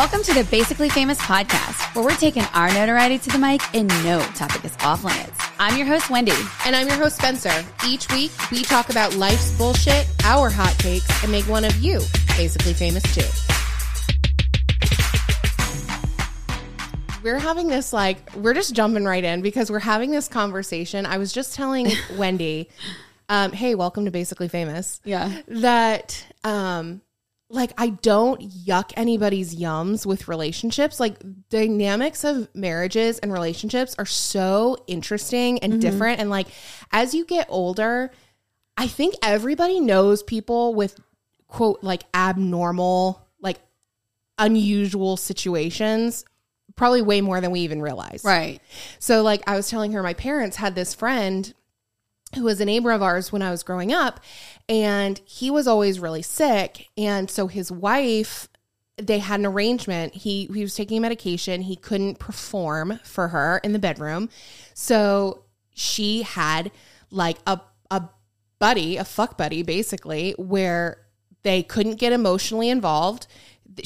Welcome to the Basically Famous podcast, where we're taking our notoriety to the mic and no topic is off limits. I'm your host, Wendy. And I'm your host, Spencer. Each week, we talk about life's bullshit, our hot takes, and make one of you basically famous too. We're having this, like, we're just jumping right in because we're having this conversation. I was just telling Wendy, um, hey, welcome to Basically Famous. Yeah. That, um, like I don't yuck anybody's yums with relationships. Like dynamics of marriages and relationships are so interesting and mm-hmm. different. And like as you get older, I think everybody knows people with quote like abnormal, like unusual situations, probably way more than we even realize. Right. So, like, I was telling her, my parents had this friend who was a neighbor of ours when I was growing up, and he was always really sick. And so, his wife, they had an arrangement. He he was taking medication. He couldn't perform for her in the bedroom, so she had like a a buddy, a fuck buddy, basically, where they couldn't get emotionally involved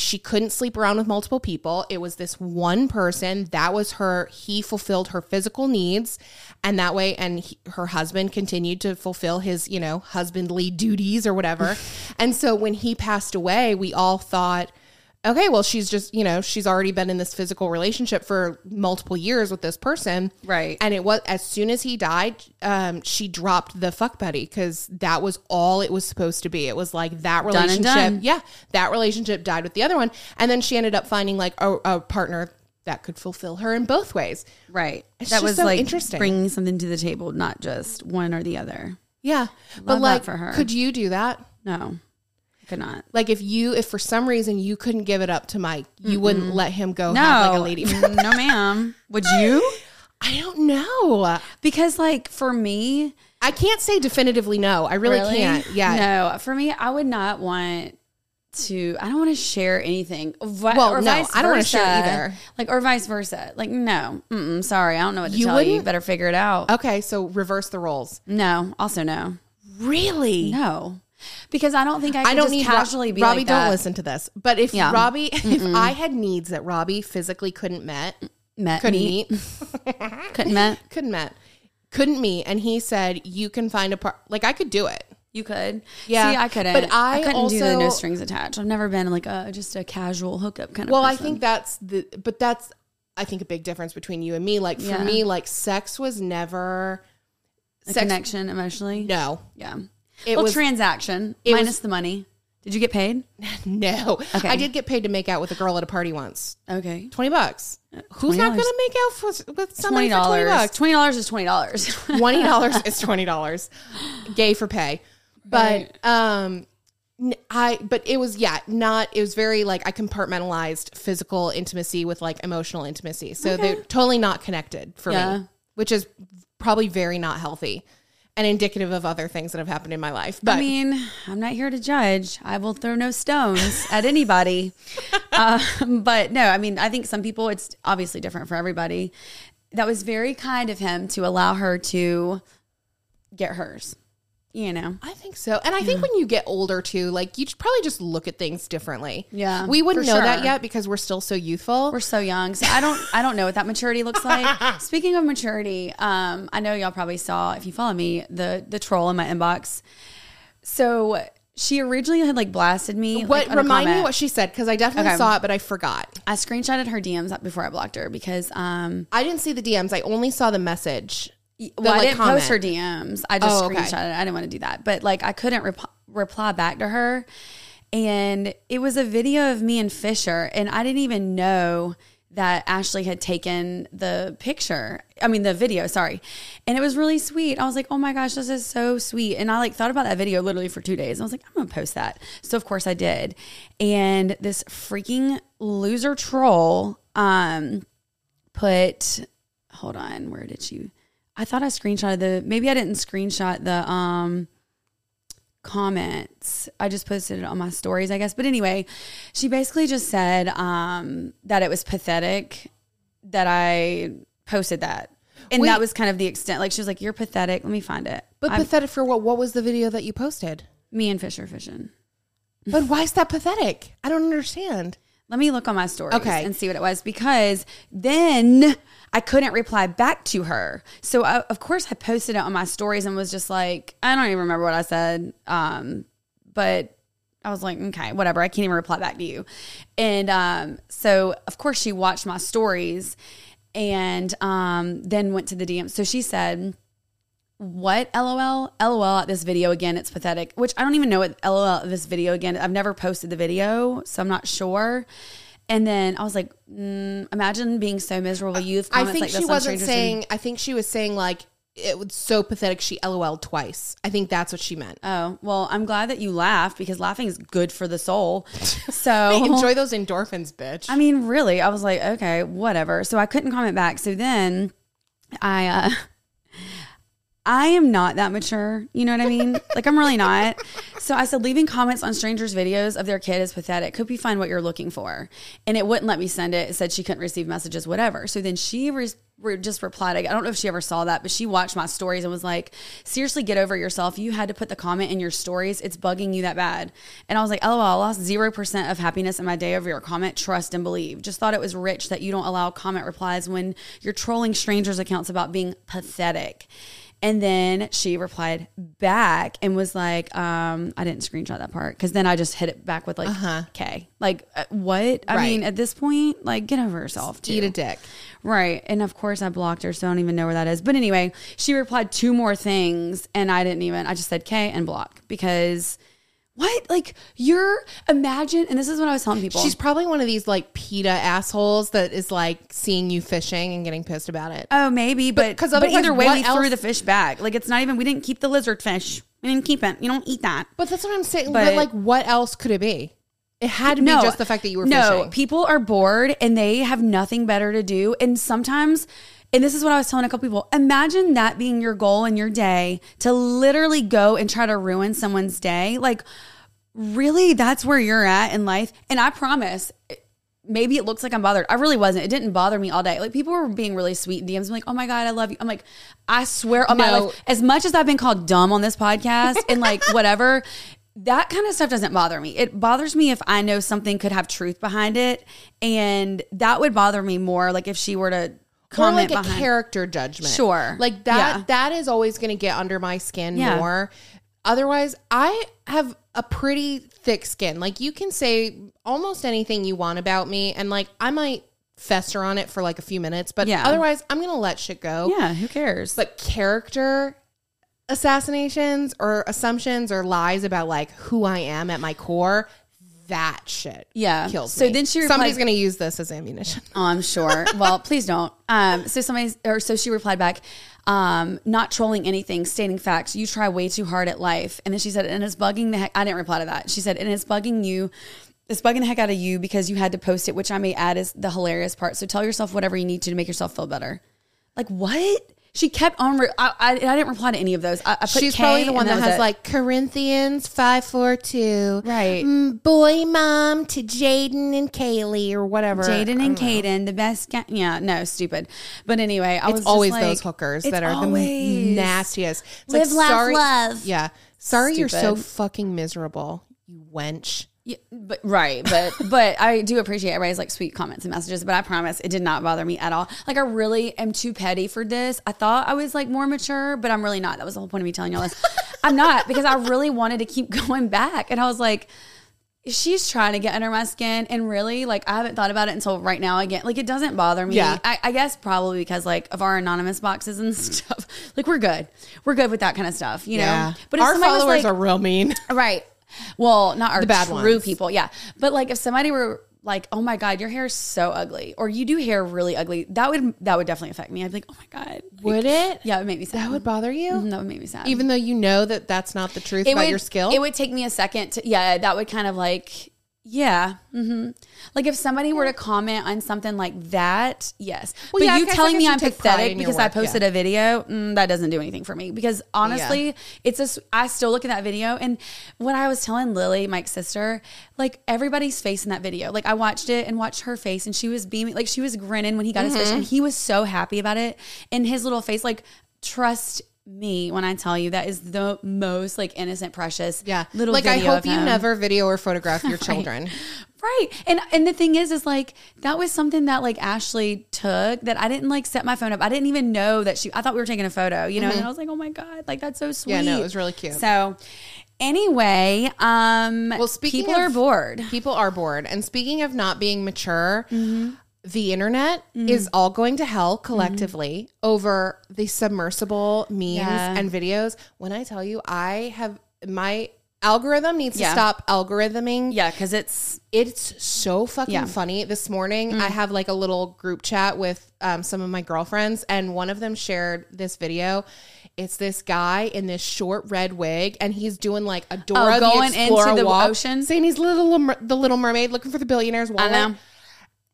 she couldn't sleep around with multiple people. It was this one person that was her. He fulfilled her physical needs, and that way, and he, her husband continued to fulfill his, you know, husbandly duties or whatever. and so when he passed away, we all thought, okay, well, she's just, you know, she's already been in this physical relationship for multiple years with this person. Right. And it was as soon as he died, um, she dropped the fuck buddy because that was all it was supposed to be. It was like that Done relationship. done. Yeah. That relationship died with the other one. And then she ended up finding like a, a partner that could fulfill her in both ways. Right. It's that was so like interesting. bringing something to the table, not just one or the other. Yeah. Love but like, for her. could you do that? No, could not. Like if you, if for some reason you couldn't give it up to Mike, you wouldn't let him go No, have like a lady. Mm, no, ma'am. Would you? I don't know. Because, like, for me, I can't say definitively no. I really, can't. Yeah. No, for me, I would not want to. I don't want to share anything. Vi- Well, no, I don't wanna share either. Like, or vice versa. Like, no. Mm-mm, sorry, I don't know what to You tell you. You wouldn't? better figure it out. Okay. So reverse the roles. No. Also, no. Really? No. Because I don't think I. Can I don't just need casually Ro- be Robbie. like don't that. listen to this. But if Yeah. Robbie, if I had needs that Robbie physically couldn't met, Met couldn't meet. meet, Couldn't met. couldn't met, couldn't meet, and he said you can find a part. Like I could do it. You could. Yeah, See, I couldn't. but I couldn't do the no strings attached. I've never been like a just a casual hookup kind of. Well, I person. think that's the. But that's I think a big difference between you and me. Like for Yeah. me, like sex was never a sex. connection emotionally. No, Yeah. It well, was transaction it minus was- the money. Did you get paid? no. Okay. I did get paid to make out with a girl at a party once. Okay. Twenty bucks. Who's not $20. going to make out with, with somebody Twenty for twenty dollars. bucks? Twenty dollars is twenty dollars. twenty dollars is twenty dollars, gay for pay. But um, n- I but it was yeah not it was very like I compartmentalized physical intimacy with like emotional intimacy, so they're totally not connected for Yeah. me, which is probably very not healthy and indicative of other things that have happened in my life. But I mean, I'm not here to judge. I will throw no stones at anybody. um, but no, I mean, I think some people, it's obviously different for everybody. That was very kind of him to allow her to get hers. You know, I think so. And I think when you get older too, like you probably just look at things differently. Yeah, We wouldn't for know that sure. yet because we're still so youthful. we're so young, so I don't, I don't know what that maturity looks like. Speaking of maturity, um, I know y'all probably saw if you follow me the the troll in my inbox. So she originally had like blasted me. what like, on a remind me comment. what she said because I definitely Okay. saw it, but I forgot. I screenshotted her DMs before I blocked her because um I didn't see the DMs. I only saw the message. Well, I like, didn't post her DMs. I just Oh, okay. screenshotted it. I didn't want to do that. But like I couldn't rep- reply back to her. And it was a video of me and Fisher and I didn't even know that Ashley had taken the picture. I mean the video, sorry. And it was really sweet. I was like, "Oh my gosh, this is so sweet." And I like thought about that video literally for 2 days. I was like, "I'm going to post that." So of course I did. And this freaking loser troll um put hold on, where did you I thought I screenshotted the maybe I didn't screenshot the um comments. I just posted it on my stories, I guess. But anyway, she basically just said um that it was pathetic that I posted that. And Wait. that was kind of the extent. Like she was like, You're pathetic. Let me find it. But I'm- pathetic for what? What was the video that you posted? me and Fisher fishing. But why is that pathetic? I don't understand. Let me look on my stories Okay. and see what it was because then I couldn't reply back to her. So I, of course I posted it on my stories and was just like, I don't even remember what I said. Um, but I was like, okay, whatever. I can't even reply back to you. And um, so of course she watched my stories and um, then went to the DM. So she said, what lol lol at this video again it's pathetic which i don't even know what lol at this video again i've never posted the video so i'm not sure and then i was like mm, imagine being so miserable you have I think like she wasn't saying. I think she was saying like it was so pathetic. She LOL twice. I think that's what she meant. oh well i'm glad that you laughed because laughing is good for the soul so Enjoy those endorphins, bitch. I mean, really, I was like, okay, whatever. So I couldn't comment back. So then I uh I am not that mature. You know what I mean? like I'm really not. So I said leaving comments on strangers' videos of their kid is pathetic. Hope you find what you're looking for. And it wouldn't let me send it. It said she couldn't receive messages, whatever. So then she re- re- just replied. I don't know if she ever saw that, but she watched my stories and was like, seriously, get over yourself. You had to put the comment in your stories. It's bugging you that bad. And I was like, oh, lol, I lost 0% of happiness in my day over your comment. Trust and believe. Just thought it was rich that you don't allow comment replies when you're trolling strangers' accounts about being pathetic. And then she replied back and was like, um, I didn't screenshot that part because then I just hit it back with like, okay. Like, uh, what? I Right. mean, at this point, like, get over yourself. Too. Eat a dick. Right. And of course, I blocked her, so I don't even know where that is. But anyway, she replied two more things, and I didn't even, I just said K and block because what? Like, you're, imagine, and this is what I was telling people. She's probably one of these like PETA assholes that is like seeing you fishing and getting pissed about it. Oh, maybe, but because but either way, we threw the fish back. Like it's not even. We didn't keep the lizard fish. We didn't keep it. You don't eat that. But that's what I'm saying. But, But- like, what else could it be? It had to be just the fact that you were no. fishing. People are bored and they have nothing better to do. And sometimes, and this is what I was telling a couple people. Imagine that being your goal in your day to literally go and try to ruin someone's day. Like, really, that's where you're at in life. And I promise. Maybe it looks like I'm bothered. I really wasn't. It didn't bother me all day. Like people were being really sweet in DMs, I'm like, "Oh my god, I love you." I'm like, I swear on my life, as much as I've been called dumb on this podcast and like whatever, that kind of stuff doesn't bother me. It bothers me if I know something could have truth behind it, and that would bother me more. Like if she were to or comment like a character judgment. Sure. Like that Yeah. that is always going to get under my skin Yeah. more. Otherwise, I have a pretty thick skin. Like you can say almost anything you want about me and like I might fester on it for like a few minutes, but Yeah. otherwise I'm going to let shit go. yeah, who cares? But character assassinations or assumptions or lies about like who I am at my core, that shit Yeah. kills So me. then she somebody's going to use this as ammunition. Oh, I'm sure. well, please don't. Um, so somebody, or so she replied back, um, not trolling anything, stating facts. You try way too hard at life. And then she said, and it's bugging the heck. I didn't reply to that. She said, and it's bugging you. It's bugging the heck out of you because you had to post it, which I may add is the hilarious part. So tell yourself whatever you need to to make yourself feel better. Like what? She kept on. Re- I, I, I didn't reply to any of those. I, I put She's K probably the one that was has it. like Corinthians five four two, Right. Mm, boy, mom to Jaden and Kaylee or whatever. Jaden and Caden, the best. Ga- yeah, no, stupid. But anyway, I was It's just always like- those hookers that are the nastiest. It's Live, laugh, sorry, love. Yeah, sorry you're so fucking miserable, you wench. Yeah, but right, but but I do appreciate everybody's like sweet comments and messages. But I promise it did not bother me at all. Like I really am too petty for this. I thought I was like more mature, but I'm really not. That was the whole point of me telling y'all this. I'm not because I really wanted to keep going back, and I was like, she's trying to get under my skin, and really like I haven't thought about it until right now. Again, like it doesn't bother me. Yeah. I, I guess probably because like of our anonymous boxes and stuff. Like we're good. We're good with that kind of stuff, you know. but if our followers like- are real mean. Right. Well, not our The bad true ones. people. Yeah. But like if somebody were like, "Oh my god, your hair is so ugly," or "You do hair really ugly," that would that would definitely affect me. I'd be like, "Oh my god." Would it? Yeah, it would make me sad. That would bother you, Mhm, that would make me sad. even though you know that that's not the truth it about would, your skill. It would take me a second to yeah, that would kind of like yeah. hmm Like if somebody were to comment on something like that, yes. Well, but yeah, you telling me you I'm pathetic because I posted yeah. a video, mm, that doesn't do anything for me. Because honestly, it's a. I still look at that video, and when I was telling Lily, Mike's sister, like everybody's face in that video, like I watched it and watched her face, and she was beaming, like she was grinning when he got his Mm-hmm. fish, and he was so happy about it, and his little face, like trust. Me when I tell you that is the most like innocent, precious, yeah, little like I hope you never video or photograph your children. Right. And and the thing is is like that was something that like Ashley took that I didn't like set my phone up. I didn't even know that she I thought we were taking a photo, you know, and I was like, "Oh my god, like that's so sweet." Mm-hmm. Yeah, no, it was really cute. So anyway, um Well, speaking people of- are bored. People are bored. And speaking of not being mature, Mm-hmm. The internet is all going to hell collectively over the submersible memes Yeah. and videos. When I tell you, I have my algorithm needs Yeah. to stop algorithming. Yeah, cuz it's It's so fucking Yeah. funny. This morning, Mm. I have like a little group chat with um, some of my girlfriends, and one of them shared this video. It's this guy in this short red wig, and he's doing like a Dora Oh, the going Explorer into the walk, ocean? saying he's little the Little Mermaid, looking for the billionaire's wallet.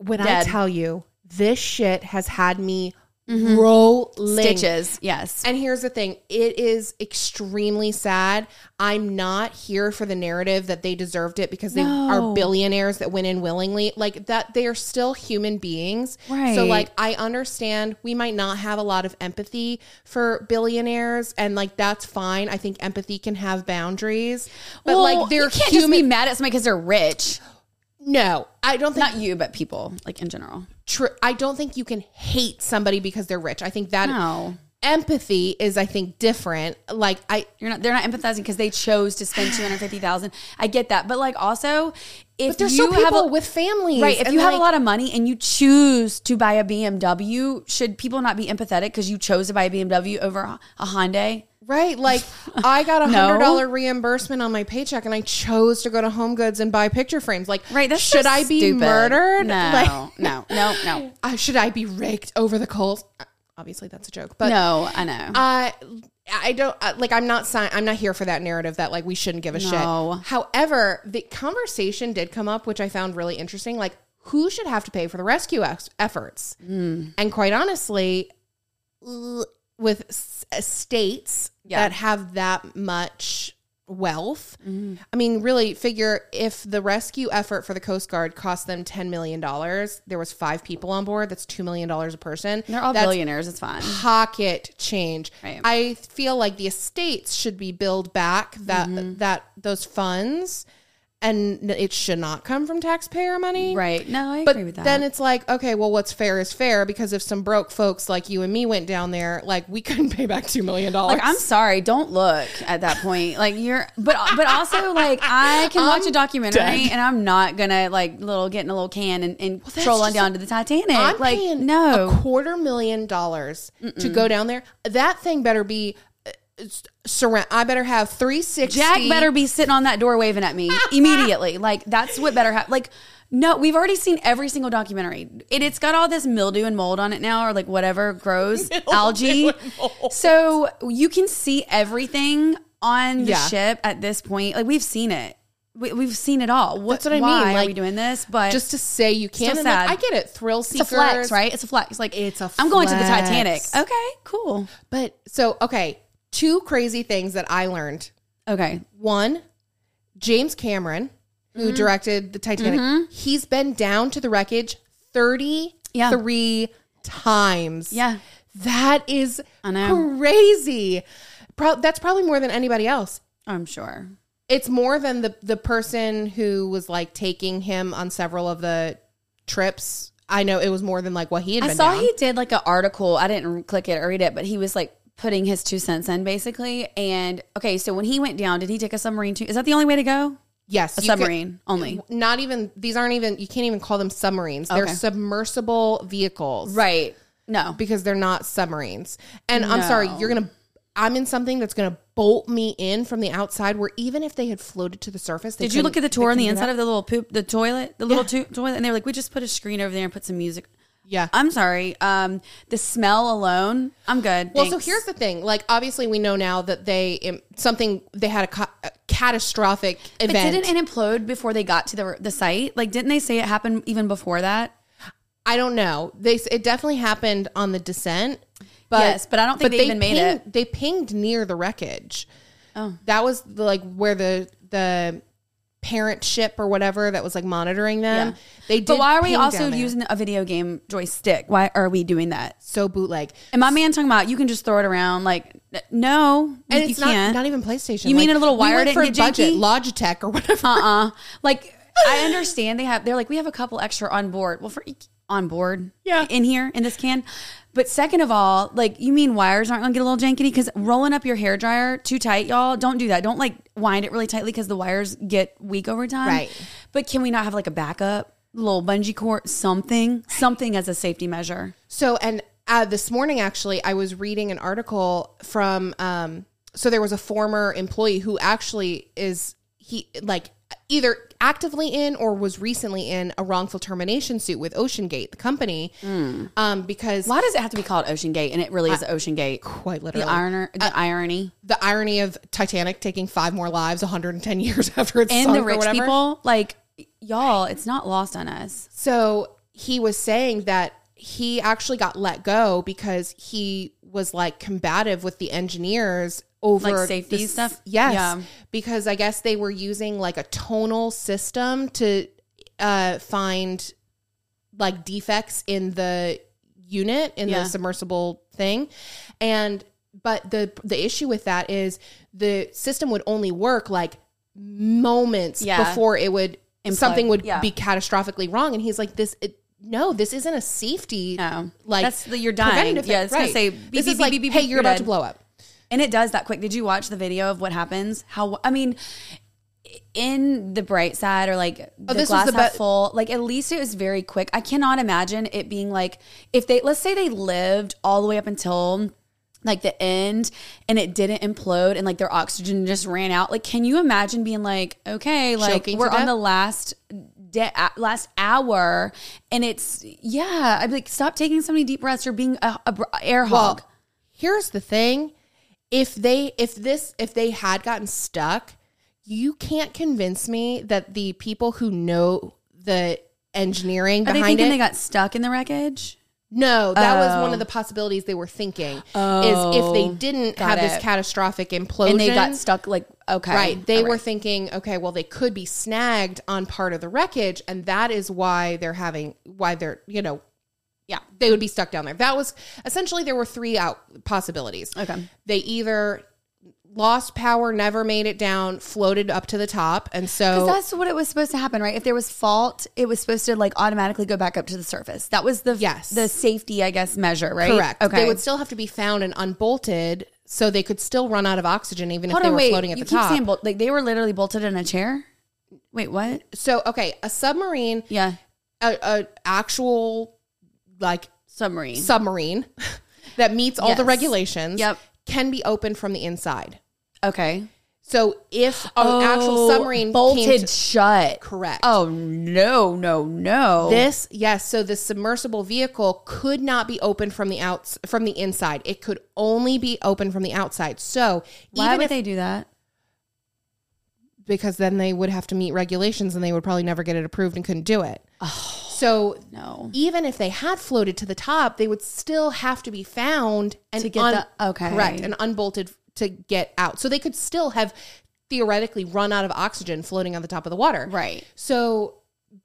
When I tell you, this shit has had me mm-hmm. rolling. stitches. Yes. And here's the thing it is extremely sad. I'm not here for the narrative that they deserved it because they No. are billionaires that went in willingly. Like that, they are still human beings. So, like, I understand we might not have a lot of empathy for billionaires, and like, that's fine. I think empathy can have boundaries. But, well, like, they're you can't human. just be mad at somebody because they're rich. No, I don't think Not you, but people like in general. true. I don't think you can hate somebody because they're rich. I think that No. Empathy is, I think, different. Like, I, You're not. They're not empathizing because they chose to spend two hundred fifty thousand. I get that, but like also, if But there's you still people have a, with families, right, if you have a lot of money and you choose to buy a BMW, should people not be empathetic because you chose to buy a BMW over a, a Hyundai? right, like I got a hundred dollar reimbursement on my paycheck, and I chose to go to Home Goods and buy picture frames. Like, Right? That's should so I be stupid. murdered? No, Like, no, no, no, uh, should I be raked over the coals? Obviously, that's a joke, but no. I know. I I don't like. I'm not I'm not here for that narrative that like we shouldn't give a No. shit. However, the conversation did come up, which I found really interesting. Like, who should have to pay for the rescue ex- efforts? Mm. And quite honestly, l- with s- states Yeah. that have that much wealth, Mm-hmm. I mean, really figure if the rescue effort for the Coast Guard cost them ten million dollars, there was five people on board. That's two million dollars a person. They're all That's billionaires. It's fine. pocket change. Right. I feel like the estates should be billed back that Mm-hmm. that those funds, and it should not come from taxpayer money. Right? No, I But agree with that. then it's like, okay, well, what's fair is fair because if some broke folks like you and me went down there, like we couldn't pay back two million dollars. Like I'm sorry, don't look at that point. Like you're, but but also like I can watch a I'm documentary dead. and I'm not gonna like little get in a little can and, and that's troll on down to the Titanic. I'm like paying no, a quarter million dollars to go down there. That thing better be. Surround. I better have three sixty. Jack better be sitting on that door waving at me immediately. Like that's what better happen. Like no, we've already seen every single documentary. It, it's got all this mildew and mold on it now, or like whatever grows algae. So you can see everything on the Yeah. ship at this point. Like we've seen it. We, we've seen it all. What, That's what I mean, why Are we doing this? But just to say you can't. Still like. I get it. Thrill seekers. it's a flex, right? It's a flex. Like It's a I'm going to the. Titanic. Okay, cool. But so okay, two crazy things that I learned. Okay, One, James Cameron, who Mm-hmm. directed the Titanic, he's been down to the wreckage Yeah. 33 times. yeah. That is crazy. Pro- that's probably more than anybody else. I'm sure. It's more than the the person who was like taking him on several of the trips. I know it was more than like what he had I saw down. he did like an article. I didn't click it or read it, but he was like putting his two cents in basically. And okay, so when he went down, did he take a submarine too? Is that the only way to go? yes, A you could- submarine only. not even these aren't even you can't even call them submarines. They're submersible vehicles. Right. No. Because they're not submarines. And I'm sorry, you're going to I'm in something that's going to bolt me in from the outside where even if they had floated to the surface, they Did you look at the tour on the inside of the little poop, the toilet, the little Yeah. to- toilet? And they were like, we just put a screen over there and put some music. Yeah. I'm sorry. Um, the smell alone, I'm good. well, so here's the thing. Like obviously we know now that they something they had a, ca- a catastrophic But event. didn't it implode before they got to the the site? Like, didn't they say it happened even before that? I don't know. They it definitely happened on the descent. But, Yes, but I don't think they even made pinged, it. They pinged near the wreckage. Oh. that was the, like where the the parent ship or whatever that was like monitoring them. Yeah. They did. But why are we also using a video game joystick? Why are we doing that? so bootleg? And my man talking about you can just throw it around. Like, no, And you it's not can't. not even PlayStation. You mean a little we wire went for get budget janky? Logitech or whatever. uh uh Like, I understand they have. They're like we have a couple extra on board. Well, for on board, Yeah. in here in this can. But second of all, like you mean wires aren't gonna get a little janky because rolling up your hair dryer too tight, y'all. Don't do that. Don't like wind it really tightly because the wires get weak over time. Right. But can we not have like a backup, little bungee cord, something, something as a safety measure? So, and uh, this morning, actually, I was reading an article from, um, so there was a former employee who actually is, he like either actively in or was recently in a wrongful termination suit with OceanGate, the company, um, because Why does it have to be called OceanGate? And it really is OceanGate. quite The literally, ironer, the irony, the irony of Titanic taking five more lives 110 years after it's and the or rich whatever. people, like y'all, it's not lost on us. So he was saying that he actually got let go because he was like combative with the engineers over Like safety this- stuff? Yes, Yeah. because I guess they were using like a tonal system to uh, find like defects in the unit in Yeah. the submersible thing, and but the the issue with that is the system would only work like moments Yeah. before it would Implode. something would be catastrophically wrong and he's like this it, no this isn't a safety No. like That's the- you're dying. Yeah, it's gonna say beep, this beep, is like beep, beep, hey you're you're about to blow up And it does that quick. Did you watch the video of what happens? How I mean, in the bright side or like oh, the Oh, this glass the half be- full, like at least it was very quick. I cannot imagine it being like if they let's say they lived all the way up until like the end and it didn't implode and like their oxygen just ran out. Like, can you imagine being like, okay, like Choking we're on death? the last de- last hour and it's yeah, I'd be like, stop taking so many deep breaths. You're being a, a air hog. well here's the thing if they if this if they had gotten stuck you can't convince me that the people who know the engineering Are they behind thinking it they got stuck in the wreckage? no that was one of oh. the possibilities they were thinking is if they oh, didn't got have this catastrophic implosion and they got stuck like okay Right. They all were thinking, okay, well, they could be snagged on part of the wreckage, and that is why they're having, why they're, you know, yeah they would be stuck down there. That was essentially there were three out possibilities. Okay. They either lost power, never made it down, floated up to the top, and so that's what it was supposed to happen right if there was fault it was supposed to like automatically go back up to the surface that was the Yes. the safety i guess measure right correct. okay They would still have to be found and unbolted, so they could still run out of oxygen even hold if they on were wait floating at you the keep top. saying bolt like they were literally bolted in a chair wait what so okay, a submarine, yeah a, a actual like submarine submarine that meets all the Yes. regulations Yep. can be open from the inside. okay So if an oh, actual submarine Oh, bolted came to, shut correct. oh no no no This yes, so the submersible vehicle could not be opened from the outs from the inside. It could only be open from the outside. So why even would if they do that because then they would have to meet regulations and they would probably never get it approved and couldn't do it. Oh. So no even if they had floated to the top, they would still have to be found and To get the- okay. correct and unbolted to get out. So they could still have theoretically run out of oxygen floating on the top of the water. right So,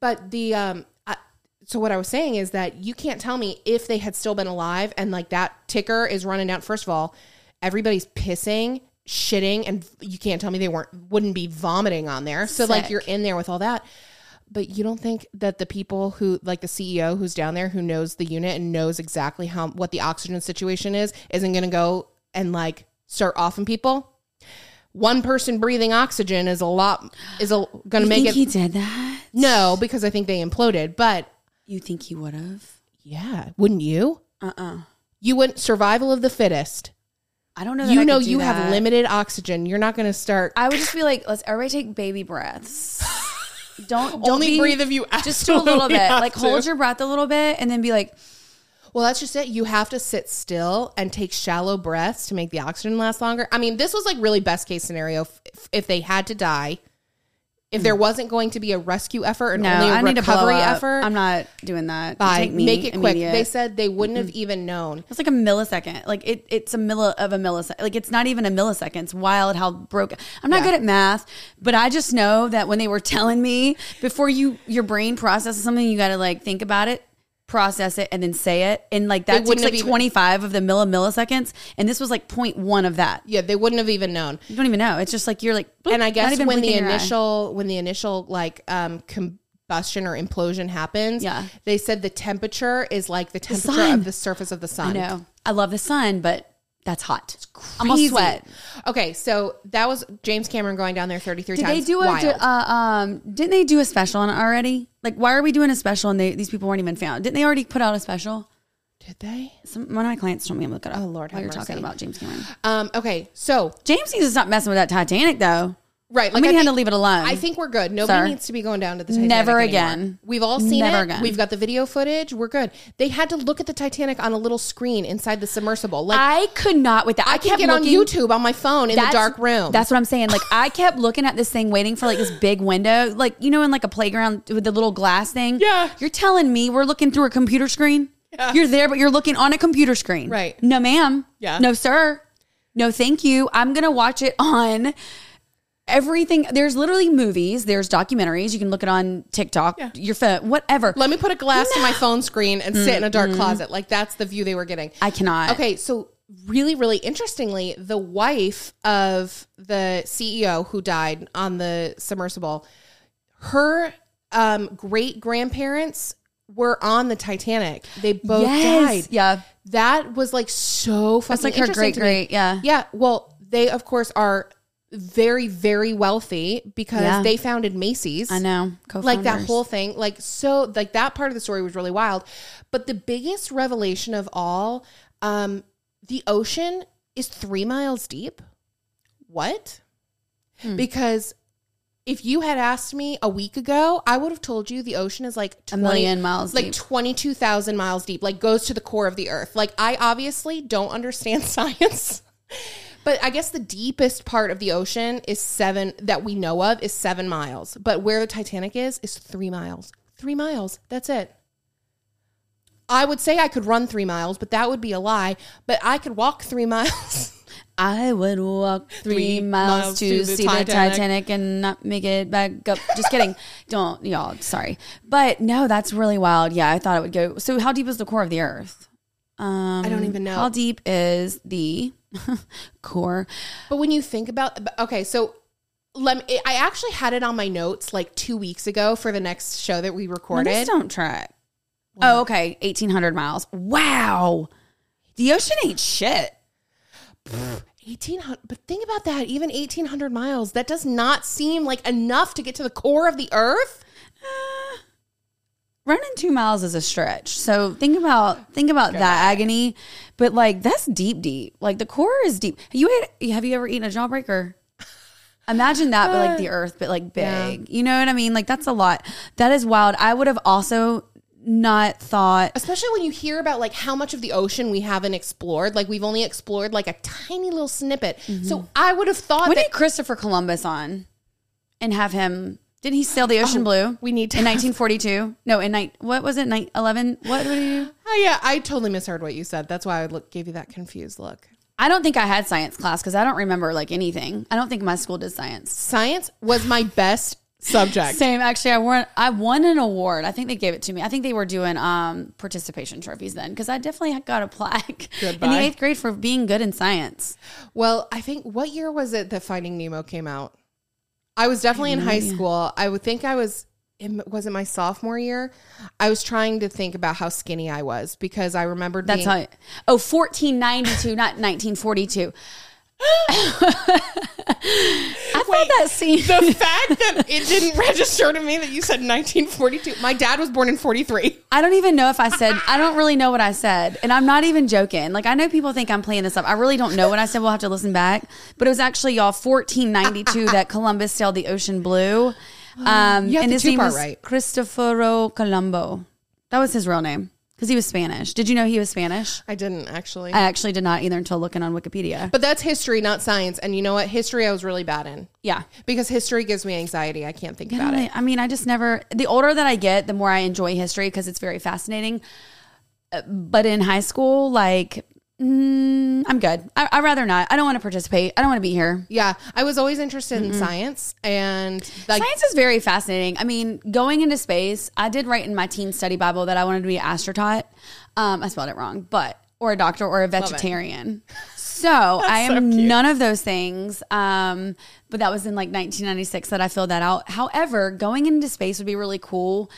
but the um, I, so what I was saying is that you can't tell me if they had still been alive and like that ticker is running down. First of all, everybody's pissing, shitting, and you can't tell me they weren't wouldn't be vomiting on there. So like you're in there with all that. But you don't think that the people who like the CEO who's down there who knows the unit and knows exactly how what the oxygen situation is isn't going to go and like start offing people? One person breathing oxygen is a lot is a going to make think it he did that no, because I think they imploded. But you think he would have yeah, wouldn't you? uh-uh You wouldn't survival of the fittest. I don't know. That You I know you have limited oxygen. You're not going to start. I would just be like, let's everybody take baby breaths. Don't, don't Only be- breathe if you just do a little bit. Like to. hold your breath a little bit, and then be like, Well, that's just it. You have to sit still and take shallow breaths to make the oxygen last longer. I mean, this was like really best case scenario if, if they had to die. If hmm. there wasn't going to be a rescue effort and "No, only a I need to blow recovery up. effort, I'm not doing that. bye. Take me, make it quick. immediate. They said they wouldn't have even known. it's like a millisecond. Like it, it's a milli of a millisecond. Like it's not even a millisecond. It's wild how broken. I'm not good at math, but I just know that when they were telling me before you your brain processes something, you got to like think about it. Process it and then say it. And like that takes like even- 25 of the milli milliseconds. And this was like 0.1 of that. Yeah, they wouldn't have even known. You don't even know. It's just like you're like, boop, and I guess when the initial when the initial like um combustion or implosion happens, Yeah. they said the temperature is like the temperature sun. of the surface of the sun. I know. I love the sun, but that's hot. I'm gonna sweat. Okay, so that was James Cameron going down there 33 Did times. they do a Wild. uh, um? Didn't they do a special on it already? Like, why are we doing a special and they, these people weren't even found? Didn't they already put out a special? Did they? Some, one of my clients told me to look it up. Oh, Lord while have you're talking about James Cameron. Um, okay, so James needs to stop messing with that Titanic, though. Right, I mean, I he had to leave it alone. I think we're good. Nobody Sir. needs to be going down to the Titanic Never anymore. again. We've all seen Never it. again. We've got the video footage. We're good. They had to look at the Titanic on a little screen inside the submersible. Like I could not with that. I, I kept get on YouTube on my phone in the dark room. That's what I'm saying. Like I kept looking at this thing, waiting for like this big window, like you know, in like a playground with the little glass thing. Yeah. You're telling me we're looking through a computer screen? Yeah. You're there, but you're looking on a computer screen. Right. No, ma'am. Yeah. No, sir. No, thank you. I'm gonna watch it on everything. There's literally movies. There's documentaries. You can look it on TikTok, your phone, whatever. Let me put a glass to my phone screen and sit in a dark closet. Like that's the view they were getting. I cannot. Okay, so really, really interestingly, the wife of the CEO who died on the submersible, her um, great grandparents were on the Titanic. They both Yes. died. Yeah. That was like so fucking That's like her great great. Yeah. Yeah. Well, they of course are very, very wealthy because Yeah. they founded Macy's. I know. like that whole thing like so like that part of the story was really wild. But the biggest revelation of all um the ocean is three miles deep. What? Hmm. because if you had asked me a week ago i would have told you the ocean is like a million miles like 22000 miles deep like goes to the core of the earth. Like i obviously don't understand science but I guess the deepest part of the ocean is seven that we know of is seven miles. But where the Titanic is is three miles. Three miles. That's it. I would say I could run three miles, but that would be a lie. But I could walk three miles. I would walk three, Three miles, miles to, to the see the Titanic. Titanic and not make it back up. Just kidding. Don't y'all. Sorry, but no, that's really wild. Yeah, I thought it would go. So, how deep is the core of the Earth? Um, I don't even know. How deep is the core? but when you think about, okay, so let me. I actually had it on my notes like two weeks ago for the next show that we recorded. don't track. Oh, okay, eighteen hundred miles. Wow, the ocean ain't shit. 1800 but think about that even 1800 miles that does not seem like enough to get to the core of the earth Running two miles is a stretch. So think about think about that agony. But like that's deep, deep. Like the core is deep. You ate, have you ever eaten a jawbreaker? Imagine that, but like the uh, earth, but like big. You know what I mean? Like that's a lot. That is wild. I would have also not thought. especially when you hear about like how much of the ocean we haven't explored like we've only explored like a tiny little snippet so mm-hmm. i would have thought When that did Christopher Columbus on and have him? Did he sail the ocean blue? Oh, we need to in 1942. No, in night. What was it? Night 11. What did do? oh, yeah i totally misheard what you said that's why i look, gave you that confused look I don't think I had science class because I don't remember like anything. I don't think my school did science. science was my best subject Same. Actually, I won. I won an award. I think they gave it to me. I think they were doing um, participation trophies then because I definitely got a plaque in the eighth grade for being good in science. well i think what year was it that finding nemo came out i was definitely in high school i would think i was in, was it my sophomore year i was trying to think about how skinny i was because i remembered That's being, how. Oh, 1492, not 1942. I thought that scene. the fact that it didn't register to me that you said 1942. My dad was born in 43. I don't even know if I said. I don't really know what I said, and I'm not even joking. Like I know people think I'm playing this up. I really don't know what I said. We'll have to listen back. But it was actually y'all 1492 that Columbus sailed the ocean blue. Um, and his name was right. Cristoforo Colombo. That was his real name because he was Spanish. Did you know he was Spanish? I didn't actually. I actually did not either until looking on Wikipedia. but that's history, not science. And you know what? History I was really bad in Yeah. because history gives me anxiety. I can't think about it. I mean, I just never. The older that I get, the more I enjoy history because it's very fascinating. Uh, But in high school, like Mm, I'm good. I, I'd rather not. I don't want to participate. I don't want to be here. Yeah, I was always interested in science and like Science is very fascinating. I mean, going into space, I did write in my teen study Bible that I wanted to be an astronaut. Um, I spelled it wrong, but or a doctor or a vegetarian. So I am none of those things. Um, but that was in like 1996 that I filled that out. However, going into space would be really cool.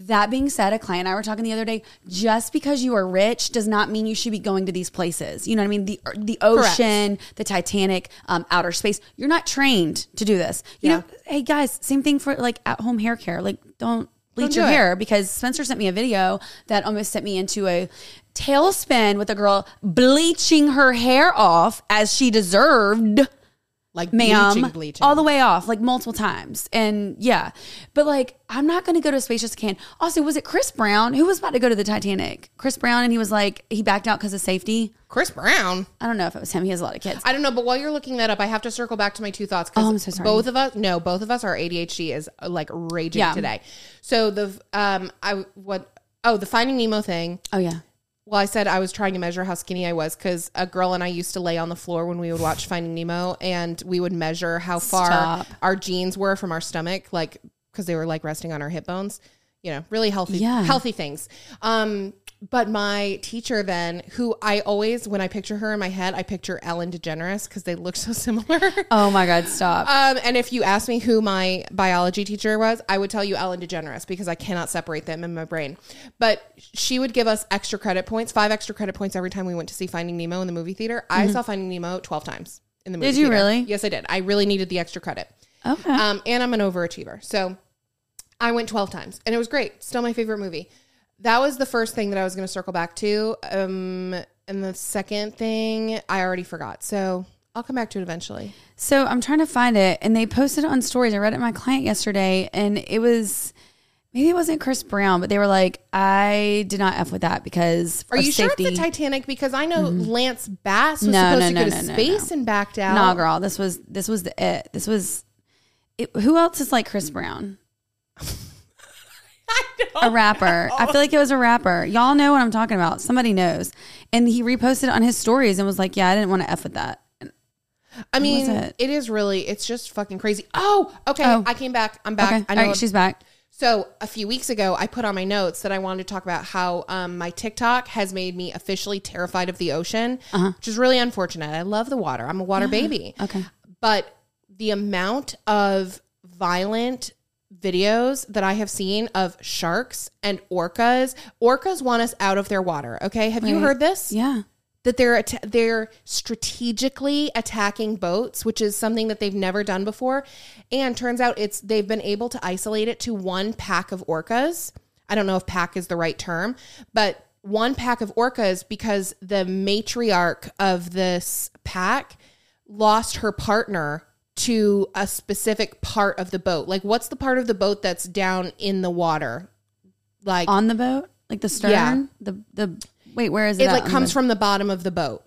That being said, a client and I were talking the other day. Just because you are rich does not mean you should be going to these places. You know what I mean? The the ocean, the Titanic, um, outer space. You're not trained to do this. You Yeah. know, hey guys, same thing for like at home hair care. Like, don't bleach your it. hair because Spencer sent me a video that almost sent me into a tailspin with a girl bleaching her hair off as she deserved like ma'am, bleaching, bleaching. all the way off, like multiple times. And yeah, but like, I'm not going to go to space just can. Also, was it Chris Brown who was about to go to the Titanic? Chris Brown, and he was like, he backed out because of safety. Chris Brown. I don't know if it was him. He has a lot of kids. I don't know, but while you're looking that up, I have to circle back to my two thoughts. Oh, I'm so sorry. Both of us, no, both of us, our ADHD is uh, like raging Yeah. today. So the um, I what oh the Finding Nemo thing. oh yeah. Well, I said I was trying to measure how skinny I was because a girl and I used to lay on the floor when we would watch Finding Nemo, and we would measure how far Stop. our jeans were from our stomach, like because they were like resting on our hip bones. You know, really healthy, Yeah. healthy things. Um, but my teacher then, who I always, when I picture her in my head, I picture Ellen DeGeneres because they look so similar. Oh my God, stop. Um, and if you asked me who my biology teacher was, I would tell you Ellen DeGeneres because I cannot separate them in my brain. But she would give us extra credit points, five extra credit points every time we went to see Finding Nemo in the movie theater. I saw Finding Nemo 12 times in the movie Mm-hmm. Did you theater. really? Yes, I did. I really needed the extra credit. okay. Um, and I'm an overachiever. So I went 12 times and it was great. Still my favorite movie. That was the first thing that I was going to circle back to. Um, and the second thing I already forgot. So I'll come back to it eventually. So I'm trying to find it, and they posted it on stories. I read it to my client yesterday, and it was maybe it wasn't Chris Brown, but they were like, "I did not f with that because Are you safety." sure it's the Titanic? Because I know Lance Bass was No, supposed no, to no, go to space and backed out. Nah, girl, this was this was the it. This was it, who else is like Chris Brown? Know. A rapper. I feel like it was a rapper. Y'all know what I'm talking about. Somebody knows. And he reposted it on his stories and was like, "Yeah, I didn't want to f with that." I mean, it? it is really, it's just fucking crazy. Oh, okay. Oh. I came back. I'm back. Okay, I know. right, she's back. so a few weeks ago, I put on my notes that I wanted to talk about how um, my TikTok has made me officially terrified of the ocean, Uh-huh. which is really unfortunate. I love the water. I'm a water baby. Okay. But the amount of violent videos that I have seen of sharks and orcas, orcas want us out of their water. Okay. Have you heard this? Yeah. that they're atta- they're strategically attacking boats, which is something that they've never done before. And turns out it's they've been able to isolate it to one pack of orcas. I don't know if pack is the right term, but one pack of orcas because the matriarch of this pack lost her partner to a specific part of the boat. Like what's the part of the boat that's down in the water? Like On the boat, like the stern. Yeah. The the wait, where is it? it like on the comes from the bottom of the boat.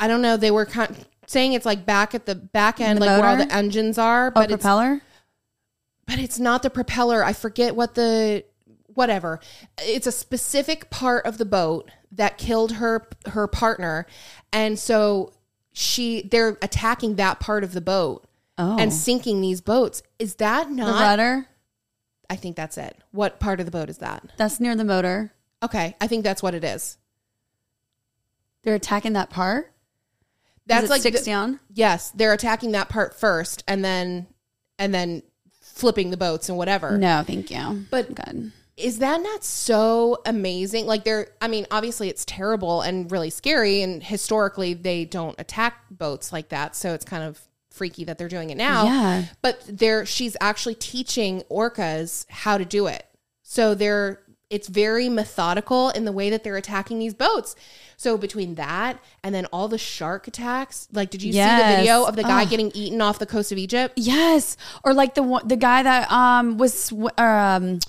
I don't know. They were kind saying it's like back at the back end, The like where all the engines are, oh, but it's propeller. but it's not the propeller. I forget what the whatever. It's a specific part of the boat that killed her her partner, and so she they're attacking that part of the boat Oh, and sinking these boats. Is that not the rudder. I think that's it. What part of the boat is that? That's near the motor. Okay, I think that's what it is. They're attacking that part. That's like sticks the- down. Yes, they're attacking that part first, and then and then flipping the boats and whatever. No, thank you. But Good. Is that not so amazing? Like they're, I mean, obviously it's terrible and really scary, and historically they don't attack boats like that, so it's kind of freaky that they're doing it now. Yeah. But they're she's actually teaching orcas how to do it. So they're it's very methodical in the way that they're attacking these boats. So between that and then all the shark attacks, like did you see the video of the guy Ugh. getting eaten off the coast of Egypt? Yes, or like the one, the guy that um was um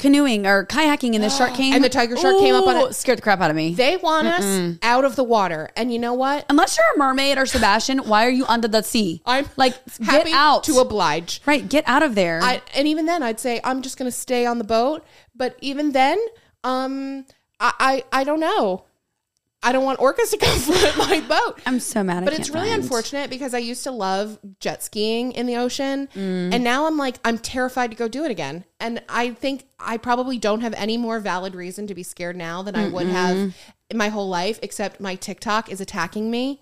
canoeing or kayaking, and the shark came, And the tiger shark came up on Ooh, it. scared the crap out of me. They want us out of the water. And you know what? Unless you're a mermaid or Sebastian, why are you under the sea? I'm like happy get out to oblige. right, get out of there. I, and even then, I'd say I'm just going to stay on the boat. But even then, um, I, I, I don't know. I don't want orcas to come float my boat. I'm so mad. But it's really find. unfortunate because I used to love jet skiing in the ocean. Mm. And now I'm like, I'm terrified to go do it again. And I think I probably don't have any more valid reason to be scared now than I would have in my whole life, except my TikTok is attacking me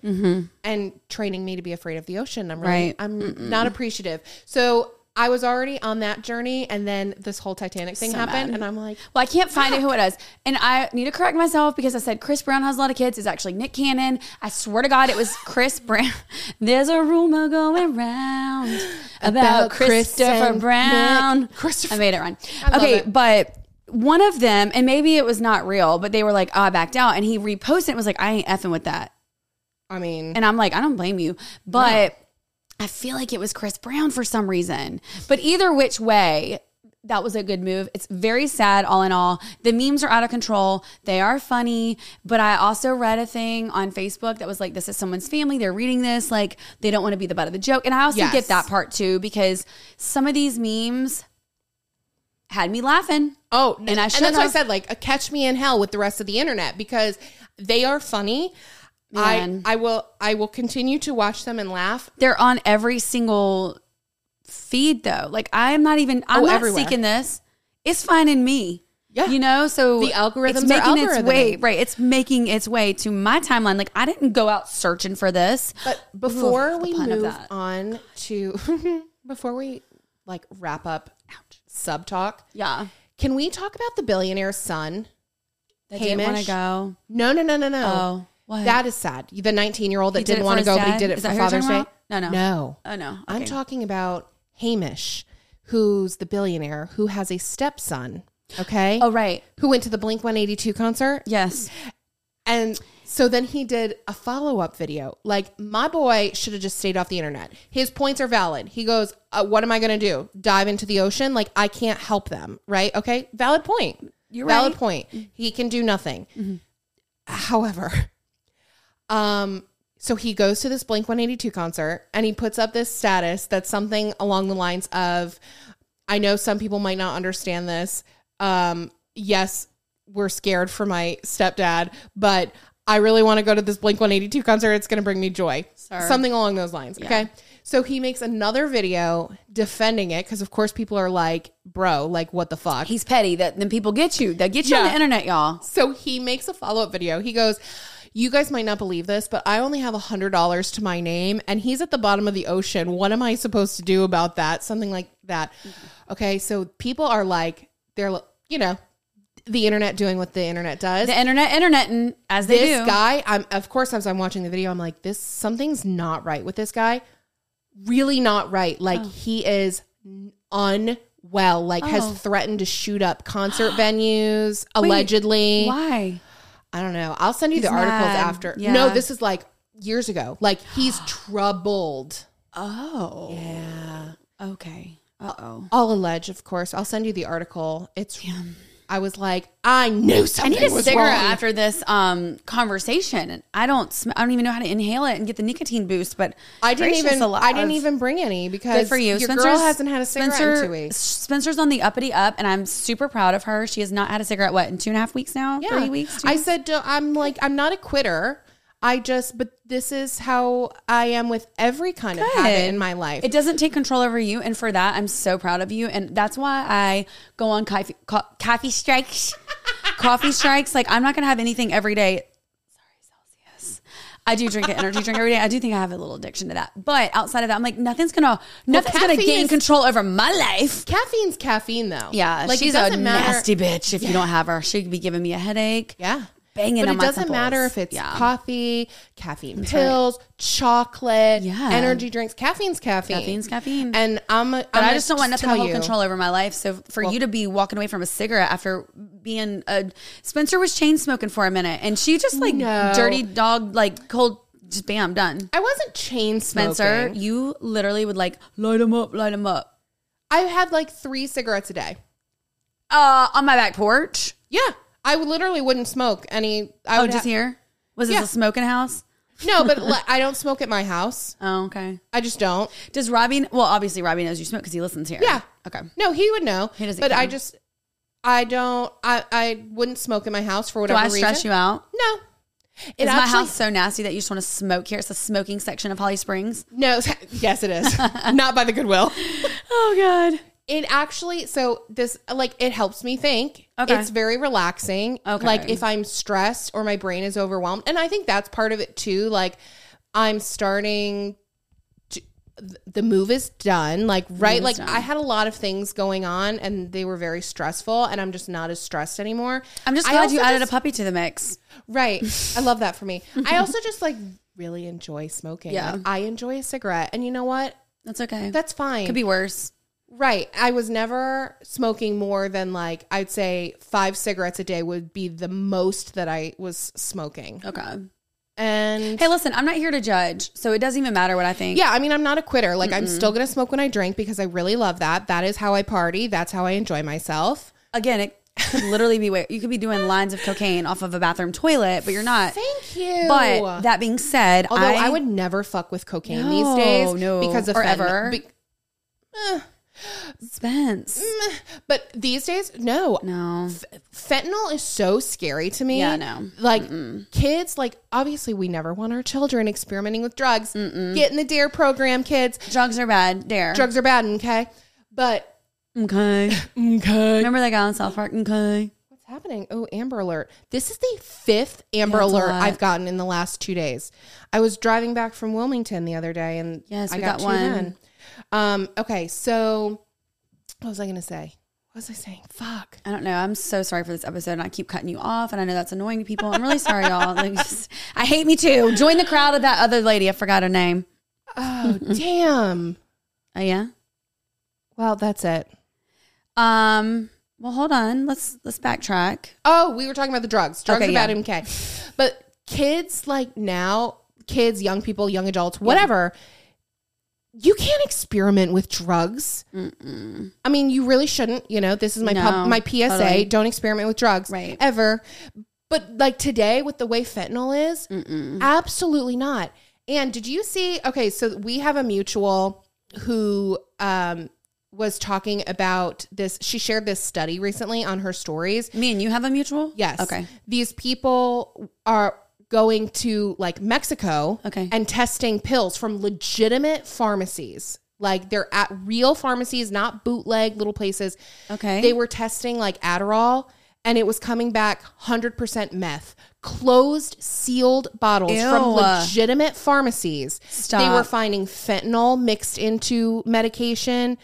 and training me to be afraid of the ocean. I'm really, Right. I'm not appreciative. So I was already on that journey. And then this whole Titanic thing So happened. mad. And I'm like, Well, I can't find it who it is. And I need to correct myself because I said Chris Brown has a lot of kids. It's actually Nick Cannon. I swear to God, it was Chris Brown. There's a rumor going round about, About Christopher Brown. Nick. Christopher- I made it run. Okay, it. but one of them, and maybe it was not real, but they were like, oh, I backed out. And he reposted it and was like, I ain't effing with that. I mean, And I'm like, I don't blame you. But I feel like it was Chris Brown for some reason. But either which way, that was a good move. It's very sad, all in all. The memes are out of control. They are funny. But I also read a thing on Facebook that was like, this is someone's family. They're reading this. Like, they don't want to be the butt of the joke. And I also Yes. get that part too, because some of these memes had me laughing. Oh, And I and that's shouldn't why I said like a catch me in hell with the rest of the internet because they are funny. Man. I I will I will continue to watch them and laugh. They're on every single feed though. Like I'm not even I'm Oh, not everywhere. seeking this. It's finding me. Yeah. You know, so The algorithms it's making its way right. It's making its way to my timeline. Like I didn't go out searching for this. But before the we move on to before we like wrap up sub talk, Yeah, can we talk about the billionaire's son? that didn't want to go. No, no, no, no, no. Oh, what? That is sad. The 19 year old that did didn't it want to go, but he did it Is for Father's Day. No, no. No. Oh no, I'm talking about Hamish, who's the billionaire who has a stepson. Okay. Oh right, Who went to the Blink 182 concert. yes. And so then he did a follow up video. Like, my boy should have just stayed off the internet. His points are valid. He goes, uh, What am I going to do? Dive into the ocean? Like, I can't help them. Right. Okay. Valid point. You're valid right. point. He can do nothing. However, um, so he goes to this Blink 182 concert and he puts up this status that's something along the lines of I know some people might not understand this. Um, yes, we're scared for my stepdad, but I really want to go to this Blink 182 concert. It's going to bring me joy. Sir. Something along those lines. Okay. So he makes another video defending it because, of course, people are like, bro, like, what the fuck? He's petty. That then people get you. They get you on the internet, y'all. So he makes a follow up video. He goes, You guys might not believe this, but I only have a $100 to my name and he's at the bottom of the ocean. What am I supposed to do about that? Something like that. Mm-hmm. Okay. So people are like, they're, you know, the internet doing what the internet does. The internet, internet, and as they this do. guy, I'm, of course, as I'm watching the video, I'm like, this, something's not right with this guy. Really not right. Like oh. he is unwell, like Oh. has threatened to shoot up concert venues, allegedly. Why? I don't know. I'll send you the He's articles mad. after. Yeah. No, this is like years ago. Like he's troubled. Oh, Yeah. okay. Uh oh. I'll allege, of course. I'll send you the article. It's. I was like, I knew I something need a was cigarette wrong. after this um conversation. And I don't. Sm- I don't even know how to inhale it and get the nicotine boost. But I didn't even. I didn't even bring any because Good for you. Your girl hasn't had a cigarette Spencer, in two weeks. Spencer's on the uppity up, and I'm super proud of her. She has not had a cigarette. What in two and a half weeks now? Three weeks. Two I said I'm like I'm not a quitter. I just, but this is how I am with every kind of habit in my life. It doesn't take control over you, and for that, I'm so proud of you. And that's why I go on coffee, co- coffee strikes, coffee strikes. Like I'm not gonna have anything every day. Sorry, Celsius. I do drink an energy drink every day. I do think I have a little addiction to that. But outside of that, I'm like nothing's gonna nothing's gonna gain is- control over my life. Caffeine's caffeine, though. Yeah, like she's a matter. nasty bitch. If you don't have her, she'd be giving me a headache. Yeah. Banging but it doesn't temples. matter if it's Yeah. coffee, caffeine pills, chocolate, Yeah. energy drinks. Caffeine's caffeine. Caffeine's caffeine. And I'm, a, But I'm I just don't want nothing to hold you, control over my life. So for you to be walking away from a cigarette after being a Spencer was chain smoking for a minute, and she just like No. dirty dog, like cold, just bam, done. I wasn't chain smoking. Spencer, you literally would like light them up, light them up. I had like three cigarettes a day. Uh, on my back porch. Yeah. I literally wouldn't smoke any. I Oh, would just ha- here. Was this a smoking house? No, but I don't smoke at my house. Oh, okay. I just don't. Does Robbie? Well, obviously Robbie knows you smoke because he listens here. Yeah. Okay. No, he would know. He doesn't but I just, I don't, I, I wouldn't smoke in my house for whatever. Do I reason. stress you out? No. It Is my house so nasty that you just want to smoke here? It's the smoking section of Holly Springs. No, yes, it is. Not by the Goodwill. Oh God. It actually, so this, like, it helps me think. Okay. It's very relaxing. Okay. Like, if I'm stressed or my brain is overwhelmed. And I think that's part of it too. Like, I'm starting to, the move is done. Like, right? Like, done. I had a lot of things going on and they were very stressful, and I'm just not as stressed anymore. I'm just glad you added just- a puppy to the mix. Right. I love that for me. I also just like really enjoy smoking. Yeah. Like, I enjoy a cigarette. And you know what? That's okay. That's fine. could be worse. Right. I was never smoking more than like, I'd say five cigarettes a day would be the most that I was smoking. Okay. And Hey, listen, I'm not here to judge, so it doesn't even matter what I think. yeah, I mean, I'm not a quitter. Like, I'm still going to smoke when I drink because I really love that. That is how I party. That's how I enjoy myself. Again, it could literally be. wa- You could be doing lines of cocaine off of a bathroom toilet, but you're not. Thank you. But that being said, Although I, I, would never fuck with cocaine No, these days no. because of Or fentanyl. ever. Be- eh, Spence. Mm, but these days, no. No. fentanyl is so scary to me. Yeah, no. Like kids, like obviously we never want our children experimenting with drugs. Get in the DARE program, kids. Drugs are bad. Dare. Drugs are bad, okay? But Okay. okay. Remember that guy on South Park? Okay. What's happening? Oh, Amber Alert. This is the fifth Amber Yeah, Alert. I've gotten in the last two days. I was driving back from Wilmington the other day and Yes, I got, got one. Um, okay, so what was I gonna say? What was I saying? Fuck. I don't know. I'm so sorry for this episode, and I keep cutting you off, and I know that's annoying to people. I'm really sorry, y'all. Like, just- I hate me too. Join the crowd of that other lady. I forgot her name. Oh damn. Oh yeah. Well, that's it. Um. Well, hold on. Let's let's backtrack. Oh, we were talking about the drugs. Drugs Okay, are yeah. MK. But kids like now, kids, young people, young adults, whatever, you can't experiment with drugs. I mean, you really shouldn't. You know, this is my No, pub, my PSA. totally. Don't experiment with drugs, Right. Ever. But like today, with the way fentanyl is, absolutely not. And did you see? Okay, so we have a mutual who um, was talking about this. She shared this study recently on her stories. Me and you have a mutual. Yes. Okay. These people are going to like Mexico Okay. and testing pills from legitimate pharmacies. Like they're at real pharmacies, not bootleg little places. Okay. They were testing like Adderall and it was coming back 100% meth. Closed, sealed bottles from legitimate pharmacies. They were finding fentanyl mixed into medication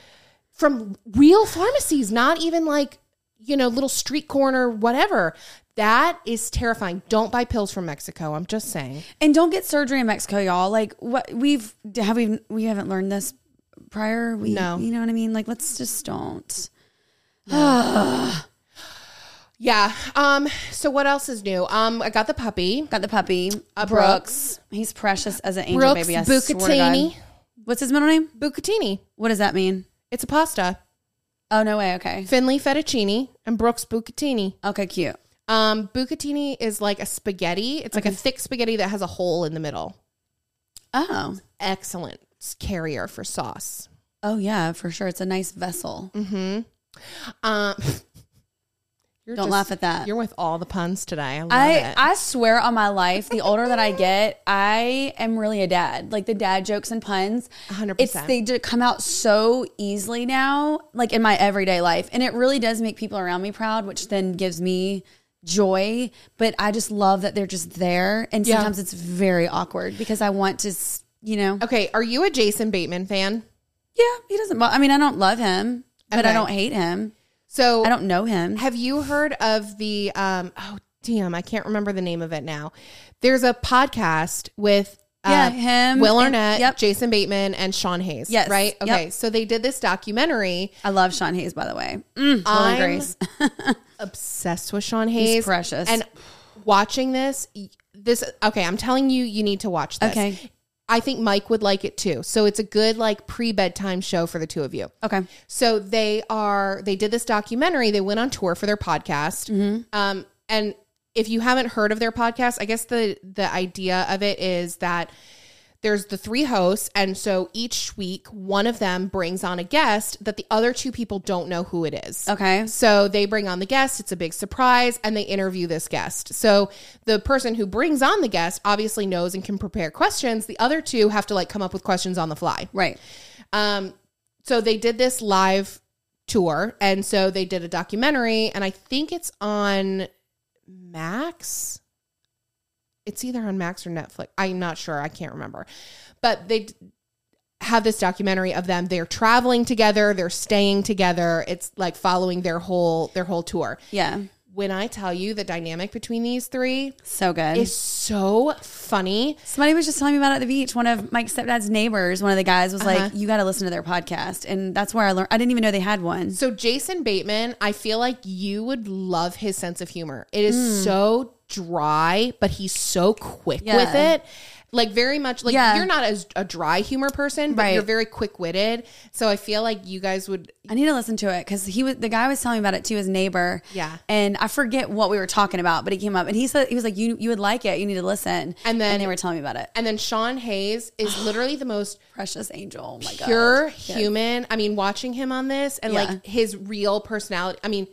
from real pharmacies, not even like, you know, little street corner, whatever. That is terrifying. Don't buy pills from Mexico. I'm just saying. And don't get surgery in Mexico, y'all. Like what we've have we we haven't learned this prior. We, No. you know what I mean. Like let's just don't. Yeah. Um, so what else is new? Um, I got the puppy. Got the puppy, Uh, Brooks. He's precious as an angel Brooks baby. I swear to God. Bucatini. What's his middle name? Bucatini. What does that mean? It's a pasta. Oh no way. Okay. Finley fettuccine and Brooks bucatini. Okay. Cute. Um, bucatini is like a spaghetti. It's like a thick spaghetti that has a hole in the middle. Oh. Excellent carrier for sauce. Oh yeah, for sure. It's a nice vessel. Mhm. Um, you're Don't just- laugh at that. You're with all the puns today. I love I, it. I swear on my life, the older that I get, I am really a dad. Like the dad jokes and puns. 100%. It's they just come out so easily now, like in my everyday life. And it really does make people around me proud, which then gives me joy. But I just love that they're just there. And Yeah. sometimes it's very awkward because I want to, s- you know. okay, are you a Jason Bateman fan? Yeah, he doesn't. I mean, I don't love him, but I don't hate him. So I don't know him. Have you heard of the um oh damn, I can't remember the name of it now. There's a podcast with uh, him Will and- Arnett, yep. Jason Bateman, and Sean Hayes. Yes, Right? yep. Okay. So they did this documentary. I love Sean Hayes, by the way. Mm, I'm Grace. Obsessed with Sean Hayes. precious. And watching this, this okay, I'm telling you, you need to watch this. Okay. I think Mike would like it too. So it's a good like pre bedtime show for the two of you. Okay. So they are they did this documentary. They went on tour for their podcast. Mm-hmm. Um, and if you haven't heard of their podcast, I guess the the idea of it is that there's the three hosts, and so each week one of them brings on a guest that the other two people don't know who it is. Okay. So they bring on the guest, it's a big surprise, and they interview this guest. So the person who brings on the guest obviously knows and can prepare questions. The other two have to like come up with questions on the fly. Right. Um, so they did this live tour, and so they did a documentary, and I think it's on Max. It's either on Max or Netflix. I'm not sure. I can't remember, but they have this documentary of them. They're traveling together. They're staying together. It's like following their whole their whole tour. Yeah. When I tell you the dynamic between these three So good. is so funny. Somebody was just telling me about it at the beach. One of Mike's stepdad's neighbors, one of the guys was Uh-huh. like, "You got to listen to their podcast," and that's where I learned. I didn't even know they had one. So Jason Bateman, I feel like you would love his sense of humor. It is Hmm. so dry, but he's so quick Yeah. with it. Like very much like Yeah. you're not as a dry humor person, but Right. you're very quick witted. So I feel like you guys would I need to listen to it because he was the guy was telling me about it to his neighbor. Yeah. and I forget what we were talking about, but he came up and he said he was like, "You you would like it. You need to listen." And then- they were telling me about it. and then Sean Hayes is literally the most Precious angel. Oh my god. pure Yes. human. I mean, watching him on this and Yeah. like his real personality. I mean,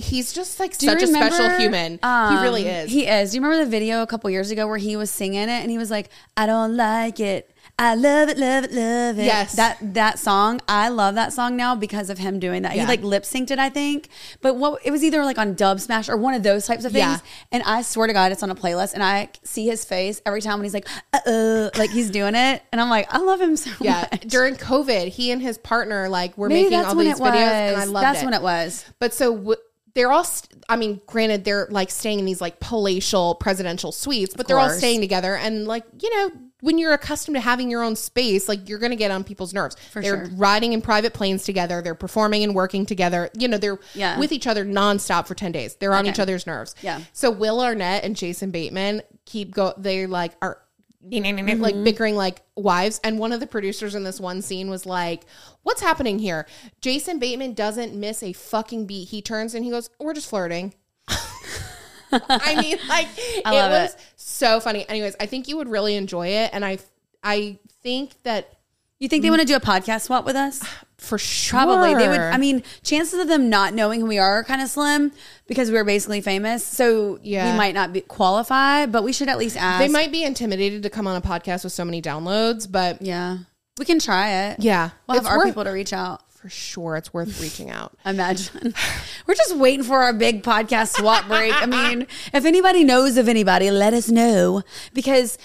he's just like Do such a special remember, human. he um, really is. He is. Do you remember the video a couple years ago where he was singing it and he was like, "I don't like it. I love it, love it, love it." Yes. that that song. I love that song now because of him doing that. Yeah. He like lip synced it, I think. But what it was either like on Dubsmash or one of those types of things. Yeah. And I swear to God, it's on a playlist, and I see his face every time when he's like, "Uh, uh," like he's doing it, and I'm like, I love him so yeah, much. during COVID, he and his partner like were Maybe making all these it was. videos, and I loved that's it. when it was. But so w- they're all, st- I mean, granted, they're like staying in these like palatial presidential suites, but they're all staying together. And like, you know, when you're accustomed to having your own space, like you're going to get on people's nerves. For they're sure. riding in private planes together. They're performing and working together. You know, they're Yeah. with each other nonstop for 10 days. They're on Okay. each other's nerves. Yeah. So Will Arnett and Jason Bateman keep go, they like are Mm-hmm. like bickering like wives. And one of the producers in this one scene was like what's happening here? Jason bateman doesn't miss a fucking beat. He turns and he goes we're just flirting. I mean like I it was it. so funny. Anyways i think you would really enjoy it. And i i think that You think they want to do a podcast swap with us? for sure Probably. They would I mean, chances of them not knowing who we are are kind of slim because we're basically famous. So Yeah. we might not be qualified, but we should at least ask. they might be intimidated to come on a podcast with so many downloads but Yeah. We can try it. yeah We'll have it's our worth, people to reach out. for sure it's worth reaching out Imagine. We're just waiting for our big podcast swap break. I mean, if anybody knows of anybody, let us know because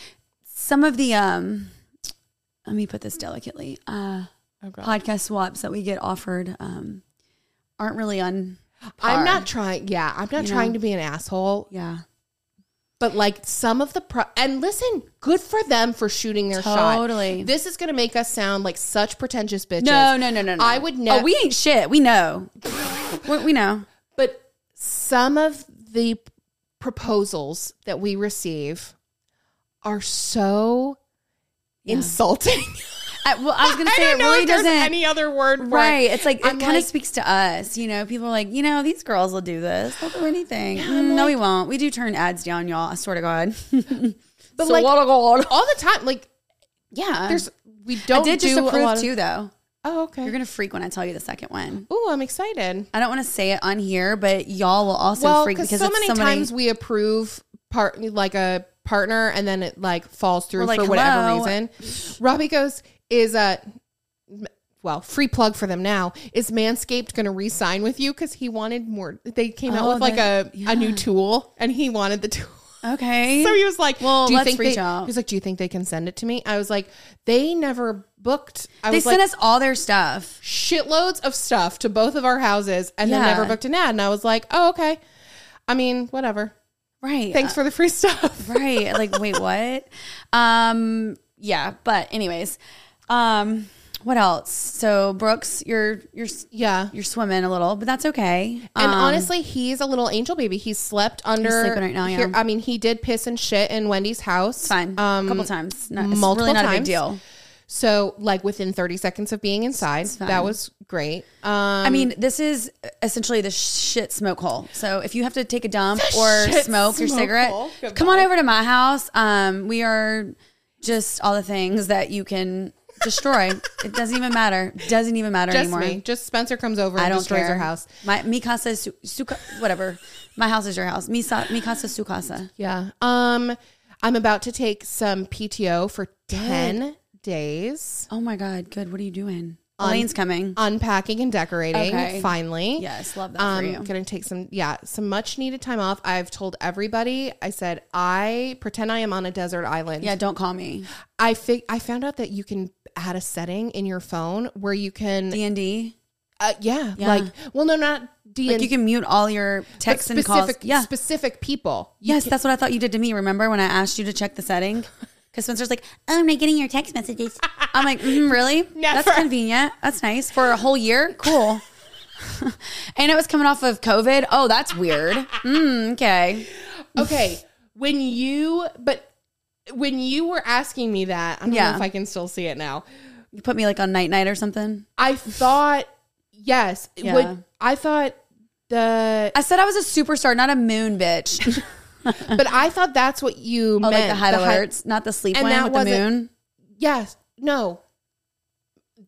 some of the um let me put this delicately. Uh Oh, podcast swaps that we get offered um aren't really on i'm not trying yeah i'm not You trying know? to be an asshole yeah. But like some of the pro and listen, good for them for shooting their shot. Totally. This is gonna make us sound like such pretentious bitches. No, no, no, no, no. I would No, never. oh, we ain't shit. We know. we, we know. but some of the proposals that we receive are so insulting. I, well, I was gonna I say it really doesn't. any other word right. it. It's like I'm it kind like- of speaks to us. You know, people are like, you know, these girls will do this. They'll do anything. I'm Mm, no, we won't. We do turn ads down, y'all. I swear to God. But So like God. all the time, like Yeah. there's we don't I did just do a approve of- too, though. Oh, okay. You're gonna freak when I tell you the second one. Oh, I'm excited. I don't want to say it on here, but y'all will also well, freak because so many so times we approve part like a partner and then it like falls through like, for whatever "Hello." reason. Robbie goes is a well free plug for them now. Is Manscaped going to re-sign with you because he wanted more? They came out Oh, with like a that- a new yeah. tool and he wanted the tool. Okay. So he was like, Well, do you let's think reach they, out. He was like, "Do you think they can send it to me?" I was like, "They never booked." I they was sent like, us all their stuff. shitloads of stuff to both of our houses and then Yeah. never booked an ad. And I was like, "Oh, okay." I mean, whatever. Right. Thanks for the free stuff. right like wait what um yeah but anyways um what else so brooks you're you're Yeah. you're swimming a little but that's okay And Um, honestly, he's a little angel baby. He's slept under. sleeping right now, yeah. here- I mean, he did piss and shit in Wendy's house. it's fine Um, a couple times no, it's multiple really not a big deal So, like within 30 seconds of being inside, that was great. Um, I mean, this is essentially the shit smoke hole. So if you have to take a dump or shit smoke your cigarette, come on over to my house. Um, we are just all the things that you can destroy. it doesn't even matter. Doesn't even matter Just anymore. me. Just Spencer comes over I and don't destroys care. her house. My mi casa is su, su ca- whatever. My house is your house. Mi, sa, mi casa su casa. Yeah. Um, I'm about to take some PTO for 10 days. Oh my god, good. What are you doing? Elaine's coming. Unpacking and decorating Okay. finally. Yes, love that Um, for you. gonna take some, yeah, some much needed time off. I've told everybody. I said I pretend I am on a desert island. Yeah, don't call me. I fig- I found out that you can add a setting in your phone where you can, D and D. uh, yeah, like, well, no, not D Like you can mute all your texts and calls. specific, Yeah. specific people. You Yes, that's what I thought you did to me. Remember when I asked you to check the setting? Because Spencer's like, oh, I'm not getting your text messages. I'm like, mm, really? That's convenient. That's nice for a whole year. Cool. and it was coming off of COVID. Oh, that's weird. Mm, okay. okay when you but when you were asking me that i don't Yeah. know if i can still see it now You put me like on night night or something. i thought yes Yeah. i thought the I said I was a superstar, not a moon bitch. but i thought that's what you oh, meant like the high hi- alerts, not the sleep And one that with the wasn't- moon. yes no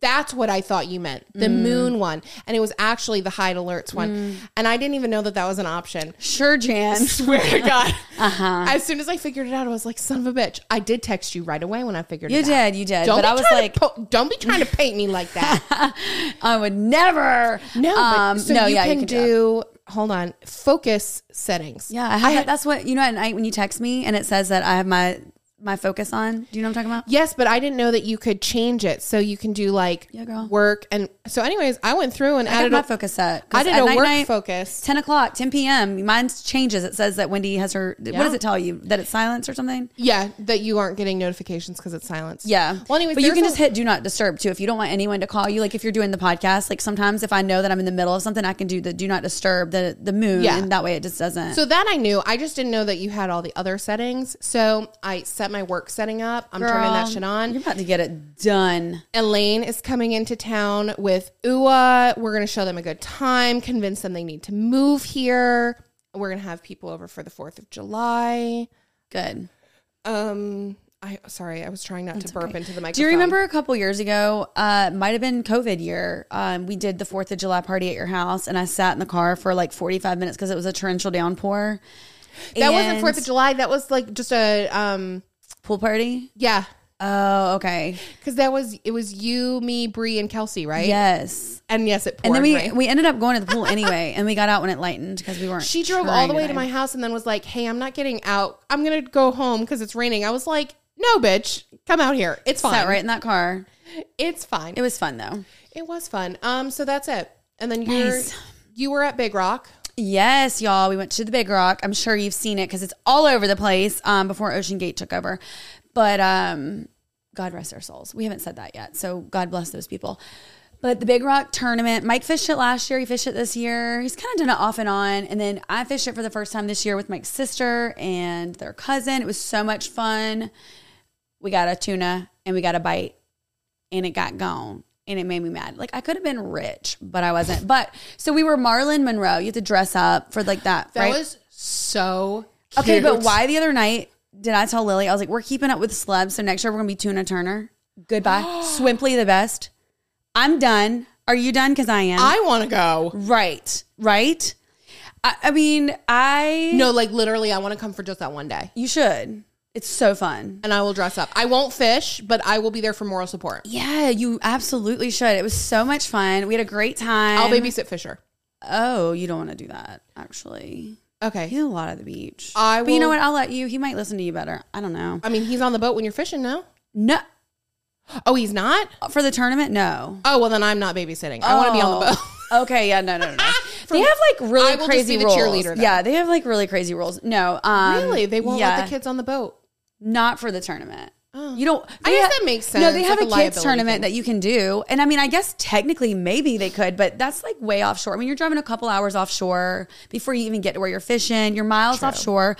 that's what I thought you meant, the Mm. moon one, and it was actually the hide alerts one, and I didn't even know that that was an option. Sure, Jan. Swear to God! Uh-huh. As soon as I figured it out, I was like, "Son of a bitch!" I did text you right away when I figured You it out. You did, you did. But I was like, po- don't be trying to paint me like that. I would never. No, but um, so no, you yeah, can you can do. Hold on, focus settings. Yeah, I have that. That's what you know at night when you text me and it says that I have my my focus on. Do you know what I'm talking about? Yes, but I didn't know that you could change it, so you can do like Yeah, girl. work and so. Anyways, I went through and I got added my a, focus set. 'Cause I did at a night work focus. 10 o'clock, 10 p.m. Mine changes. It says that Wendy has her. What does it tell you? That it's silence or something? Yeah, that you aren't getting notifications because it's silenced. Yeah. Well, anyways, but you there's can a- just hit do not disturb too if you don't want anyone to call you. Like if you're doing the podcast, like sometimes if I know that I'm in the middle of something, I can do the do not disturb the the moon, Yeah. and that way it just doesn't. So that I knew. I just didn't know that you had all the other settings. So I set my work setting up. I'm turning that shit on. You're about to get it done. Elaine is coming into town with UA. We're going to show them a good time, convince them they need to move here. We're going to have people over for the 4th of July. Good. Um, I sorry, I was trying not to burp into the microphone. Do you remember a couple years ago? Uh, might have been COVID year. Um, we did the Fourth of July party at your house, and I sat in the car for like forty five minutes because it was a torrential downpour. That wasn't And- 4th of July. That was like just a um pool party. yeah, Oh, okay. cuz that was it was you, me, Bree and Kelsey, right? Yes. And yes, it poured. And then we right? we ended up going to the pool anyway, and we got out when it lightened because we weren't. She drove all the way to my house and then was like, "Hey, I'm not getting out. I'm to go home cuz it's raining." I was like, "No, bitch. Come out here. It's fine. Sat right in that car. It's fine." It was fun though. It was fun. Um, so that's it. And then you're Nice. you were at Big Rock. Yes, y'all. We went to the Big Rock. I'm sure you've seen it because it's all over the place. Um, before OceanGate took over, but um, God rest their souls. We haven't said that yet, so God bless those people. But the Big Rock tournament, Mike fished it last year. He fished it this year. He's kind of done it off and on. And then I fished it for the first time this year with Mike's sister and their cousin. It was so much fun. We got a tuna and we got a bite, and it got gone. And it made me mad. Like I could have been rich, but I wasn't. But so we were Marlon Monroe. You have to dress up for like that. That right? was so Okay, but why the other night did I tell Lily? I was like, we're keeping up with celebs, so next year we're gonna be Tuna Turner. Goodbye. Swimply the best. I'm done. Are you done? Because I am. I want to go. right. Right. I, I mean, I No, like literally, I want to come for just that one day, You should. It's so fun. and I will dress up. I won't fish, but I will be there for moral support. Yeah, you absolutely should. It was so much fun. We had a great time. I'll babysit Fisher. Oh, you don't want to do that, actually. Okay. He's a lot at the beach. I But you know will- what? I'll let you. He might listen to you better. I don't know. I mean, he's on the boat when you're fishing. No. No, Oh, he's not. for the tournament, no. Oh well, then I'm not babysitting. I want to be on the boat. Oh, okay, yeah, no, no, no. no. they have like really I will just crazy be the rules. cheerleader. Yeah, they have like really crazy rules. No, um, really? They won't yeah, let the kids on the boat. Not for the tournament. Oh. You don't. I guess ha- that makes sense. No, they sense, have like a kids tournament thing. that you can do, and I mean, I guess technically maybe they could, but that's like way offshore. I mean, you're driving a couple hours offshore before you even get to where you're fishing. You're miles offshore.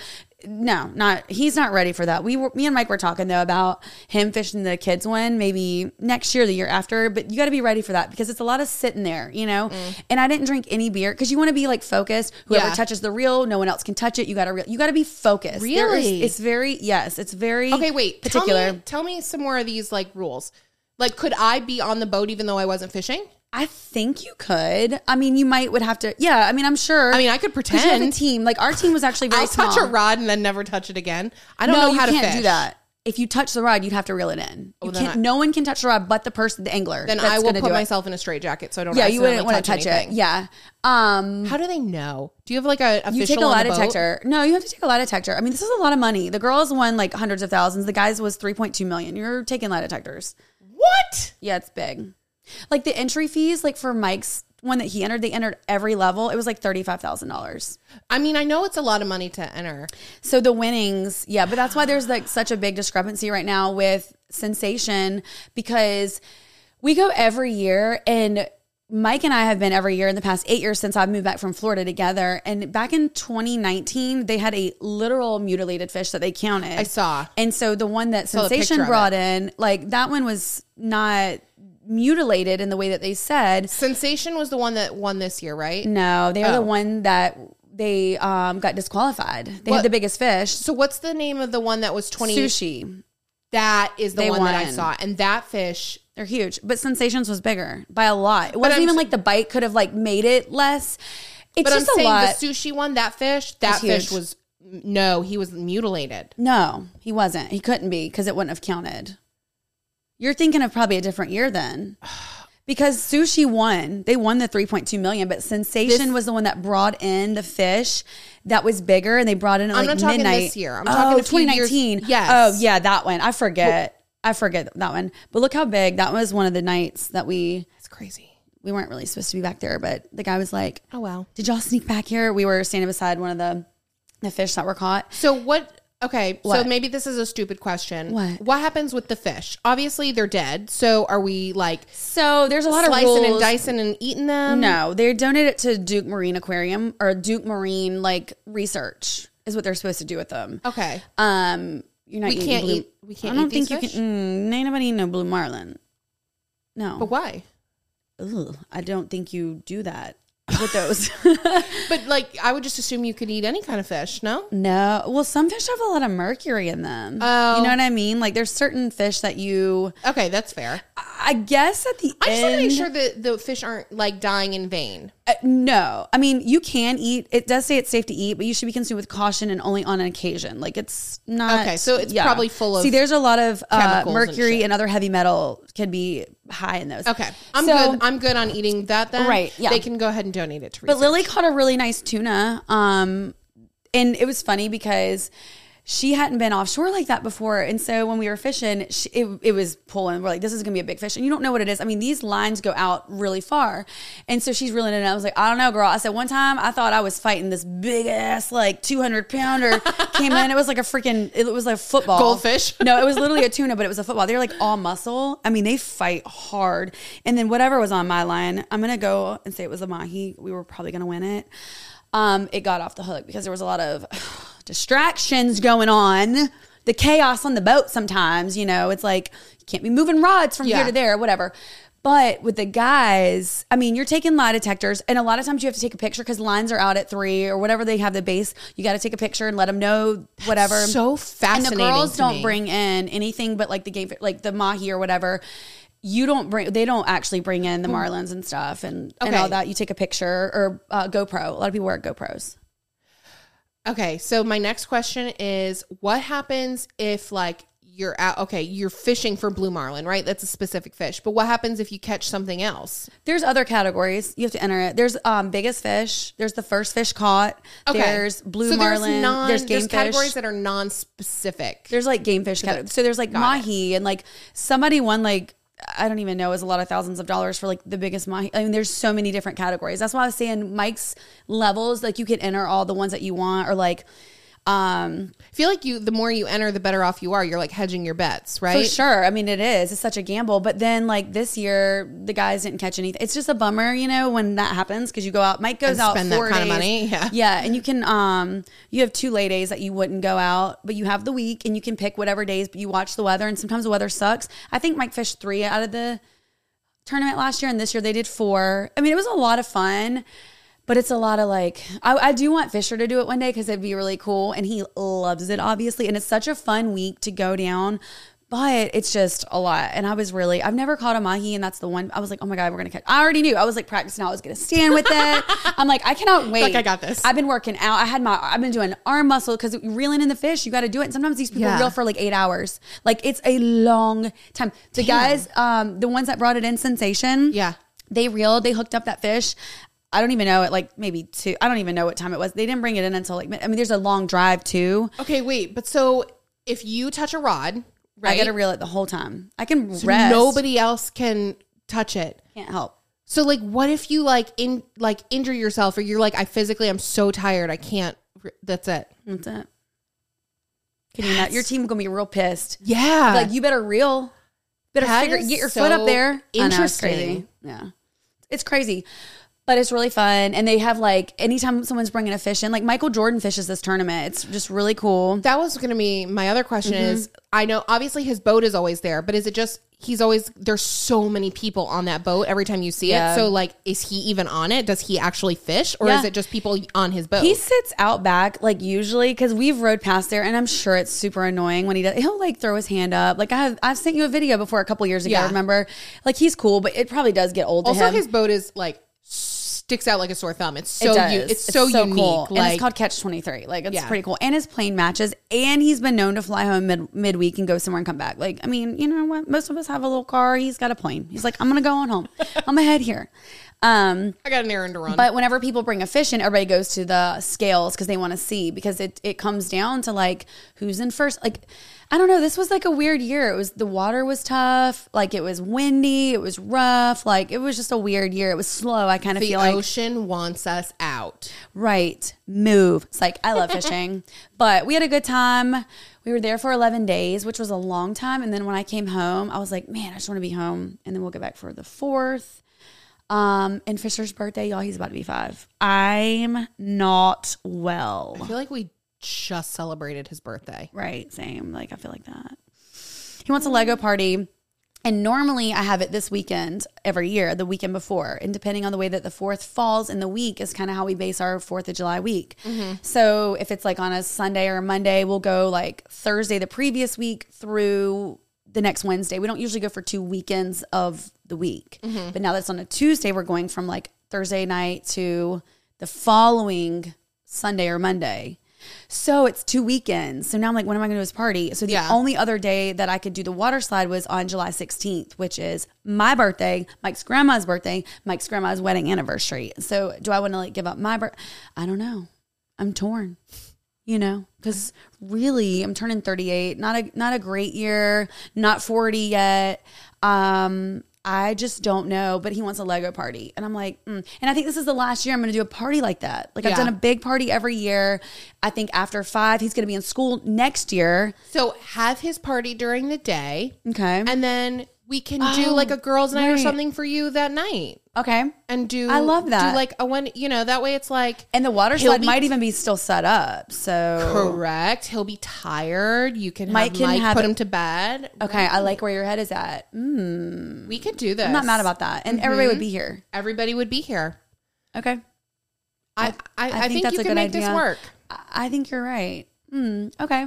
No, not he's not ready for that. We were me and Mike were talking though about him fishing the kids one maybe next year, the year after. But you got to be ready for that because it's a lot of sitting there, you know. Mm. And I didn't drink any beer because you want to be like focused. Whoever Yeah. touches the reel, no one else can touch it. You got to re- you got to be focused. There is- Really? it's very yes, it's very Okay, wait. particular. Tell me, tell me some more of these like rules. Like, could I be on the boat even though I wasn't fishing? I think you could. I mean, you might would have to. Yeah, I mean, I'm sure. I mean, I could 'Cause you have a pretend. team. Like our team was actually very I'll small. touch a rod and then never touch it again. I don't no, know you how to can't fish. do that. If you touch the rod, you'd have to reel it in. You then can't. I- no one can touch the rod but the person, the angler. Then that's I will gonna put do it. myself in a straight jacket so I don't. Yeah, you wouldn't want to touch, it. Yeah. Um, How do they know? Do you have like a official you take a on lie the boat? detector. No, you have to take a lie detector. I mean, this is a lot of money. The girls won like hundreds of thousands. The guys was three point two million. You're taking lie detectors. What? Yeah, it's big. Like the entry fees, like for Mike's one that he entered, they entered every level. It was like thirty five thousand dollars. I mean, I know it's a lot of money to enter. So the winnings, yeah, but that's why there's like such a big discrepancy right now with Sensation because we go every year and Mike and I have been every year in the past eight years since I've moved back from Florida together. And back in 2019, they had a literal mutilated fish that they counted. I saw. And so the one that Sensation brought in, like that one was not mutilated in the way that they said. Sensation was the one that won this year, right? No, they are the Oh. one that they um, got disqualified. They What- had the biggest fish. So what's the name of the one that was twenty? Sushi. That is the They one that I saw, and that fish. They're huge, but Sensations was bigger by a lot. It wasn't even like the bite could have like made it less. It's But I'm just a saying lot. the sushi one, that fish, that fish was no, he was mutilated. no, he wasn't. He couldn't be because it wouldn't have counted. You're thinking of probably a different year then. Because sushi won, they won the 3.2 million, but Sensation This- was the one that brought in the fish that was bigger, and they brought in at I'm like not talking midnight. this year. I'm oh, talking a oh, few years- 2019. Yes. Oh yeah, that one. I forget. I forget that one. But look how big that was. One of the nights that we It's crazy. we weren't really supposed to be back there, but the guy was like, Oh wow. "Did y'all sneak back here?" We were standing beside one of the the fish that were caught. So what? Okay, so maybe this is a stupid question. What? What happens with the fish? Obviously, they're dead. So are we like So there's a lot of slicing rules. and dicing and eating them? No, they donate it to Duke Marine Aquarium or Duke Marine like research is what they're supposed to do with them. Okay. Um, you're not. We eating can't blue- eat- we can't I don't think fish? you can. Mm, ain't nobody eating no blue marlin. No, But why? Ugh, I don't think you do that with those. But like, I would just assume you could eat any kind of fish. No. No. Well, some fish have a lot of mercury in them. Oh. You know what I mean? Like there's certain fish that you Okay, that's fair. I guess at the I just want to make sure that the fish aren't like dying in vain. Uh, no. I mean, you can eat. It does say it's safe to eat, but you should be consumed with caution and only on an occasion. Like it's not Okay, so it's probably full of See, there's a lot of uh, chemicals and mercury shit. and, other heavy metal can be high in those. Okay, I'm So- good. I'm good on eating that. Then Right, yeah. they can go ahead and donate it to. But Research. Lily caught a really nice tuna. Um, and it was funny because she hadn't been offshore like that before. And so when we were fishing, she, it, it was pulling. We're like, this is going to be a big fish. And you don't know what it is. I mean, these lines go out really far. And so she's reeling it in. I was like, I don't know, girl. I said, one time I thought I was fighting this big ass, like 200 pounder came in. It was like a freaking, it was like a football. Goldfish? No, it was literally a tuna, but it was a football. They're like all muscle. I mean, they fight hard. And then whatever was on my line, I'm gonna go and say it was a mahi. We were probably gonna win it. Um, it got off the hook because there was a lot of distractions going on. The chaos on the boat sometimes, you know, it's like you can't be moving rods from Yeah. here to there, whatever. But with the guys, I mean, you're taking lie detectors, and a lot of times you have to take a picture because lines are out at three or whatever they have the base. You got to take a picture and let them know whatever. so fascinating. And the girls don't me. bring in anything but like the game, like the mahi or whatever. You don't bring. They don't actually bring in the marlins and stuff and and all that. You take a picture or uh, GoPro. A lot of people wear GoPros. Okay, so my next question is what happens if like you're out okay, you're fishing for blue marlin, right? That's a specific fish. But what happens if you catch something else? There's other categories. You have to enter it. There's um biggest fish. There's the first fish caught. Okay. There's blue so marlin. There's, non, there's game there's categories that are non-specific. There's like game fish categories. So there's like mahi and like somebody won like I don't even know, is a lot of thousands of dollars for like the biggest mahi. I mean, there's so many different categories. That's why I was saying Mike's levels, like you can enter all the ones that you want, or like Um, I feel like you the more you enter, the better off you are. You're like hedging your bets, right? For sure. I mean, it is. It's such a gamble. But then, like this year, the guys didn't catch anything. It's just a bummer, you know, when that happens because you go out. Mike goes And out spend that four kind of money, yeah. yeah, and you can um you have two lay days that you wouldn't go out, but you have the week and you can pick whatever days. But you watch the weather, and sometimes the weather sucks. I think Mike fished three out of the tournament last year, and this year they did four. I mean, it was a lot of fun. But it's a lot of like, I, I do want Fisher to do it one day because it'd be really cool. And he loves it, obviously. And it's such a fun week to go down, but it's just a lot. And I was really, I've never caught a mahi. And that's the one, I was like, oh my God, we're going to catch. I already knew. I was like practicing I was going to stand with it. I'm like, I cannot wait. Like, I got this. I've been working out. I had my, I've been doing arm muscle because reeling in the fish, you got to do it. And sometimes these people Yeah. reel for like eight hours. Like it's a long time. The guys, um, the ones that brought it in, Sensation. Yeah. They reeled, they hooked up that fish. I don't even know it like maybe two. I don't even know what time it was. They didn't bring it in until like I mean, there's a long drive too. Okay, wait, but so if you touch a rod, right? I got to reel it the whole time. I can so rest. nobody else can touch it. can't help. So like what if you like in like injure yourself or you're like I physically I'm so tired I can't that's it. That's it. Can you not? Your team gonna be real pissed. Yeah. Like you better reel. Better figure get your so foot up there. I know, it's interesting. Yeah, it's crazy. But it's really fun, and they have like anytime someone's bringing a fish in, like Michael Jordan fishes this tournament. It's just really cool. that was going to be my other question Mm-hmm. is I know obviously his boat is always there, but is it just he's always there's so many people on that boat every time you see Yeah. it. So like is he even on it? Does he actually fish or Yeah. is it just people on his boat? He sits out back, like usually, because we've rode past there, and I'm sure it's super annoying when he does. He'll like throw his hand up. Like I have, I've sent you a video before a couple years ago. Yeah. Remember? Like he's cool, but it probably does get old also his boat is like sticks out like a sore thumb. It's It so does. u- it's, so, unique. cool. and it's called Catch Twenty Three. Like it's Yeah. pretty cool. And his plane matches. And he's been known to fly home mid midweek and go somewhere and come back. Like I mean, you know what? Most of us have a little car. He's got a plane. He's like, I'm gonna go on home. I'm gonna head here. Um, I got an errand to run. but whenever people bring a fish in, everybody goes to the scales because they want to see because it it comes down to like who's in first. Like I don't know. This was like a weird year. It was the water was tough. Like it was windy. It was rough. Like it was just a weird year. It was slow. I kind of the feel like the ocean wants us out. Right. Move. It's like, I love fishing. but we had a good time. We were there for 11 days, which was a long time. And then when I came home, I was like, man, I just want to be home. And then we'll get back for the fourth. Um, and Fisher's birthday, y'all, he's about to be five. I'm not well. I feel like we just celebrated his birthday. Right. Same. Like, I feel like that. He wants a Lego party. And normally I have it this weekend every year, the weekend before. And depending on the way that the fourth falls in the week is kind of how we base our Fourth of July week. Mm-hmm. So if it's like on a Sunday or a Monday, we'll go like Thursday the previous week through the next Wednesday. We don't usually go for two weekends of the week. Mm-hmm. But now that's on a Tuesday, we're going from like Thursday night to the following Sunday or Monday. So it's two weekends. So now I'm like, when am I going to do this party? So the Yeah. only other day that I could do the water slide was on July 16th, which is my birthday, Mike's grandma's birthday, Mike's grandma's wedding anniversary. So do I want to like give up my birth? I don't know. I'm torn. You know, because really, I'm turning 38. Not a not a great year. Not 40 yet. Um, I just don't know. But he wants a Lego party, and I'm like, mm. and I think this is the last year I'm going to do a party like that. Like I've done a big party every year. I think after five, he's going to be in school next year. So have his party during the day, Okay. and then we can do Oh, like a girls' night or something for you that night, okay. and do. I love that. Do like a one, you know, that way it's like And the water He'll slide be- might even be still set up. So correct. He'll be tired. You can Mike have can Mike have put it- him to bed. okay, I like where your head is at. Mm, We could do this. I'm not mad about that, and everybody would be here. Everybody would be here. Okay. I I, I, think, that's you a can good make this idea. work. I I think you're right. Hmm. okay.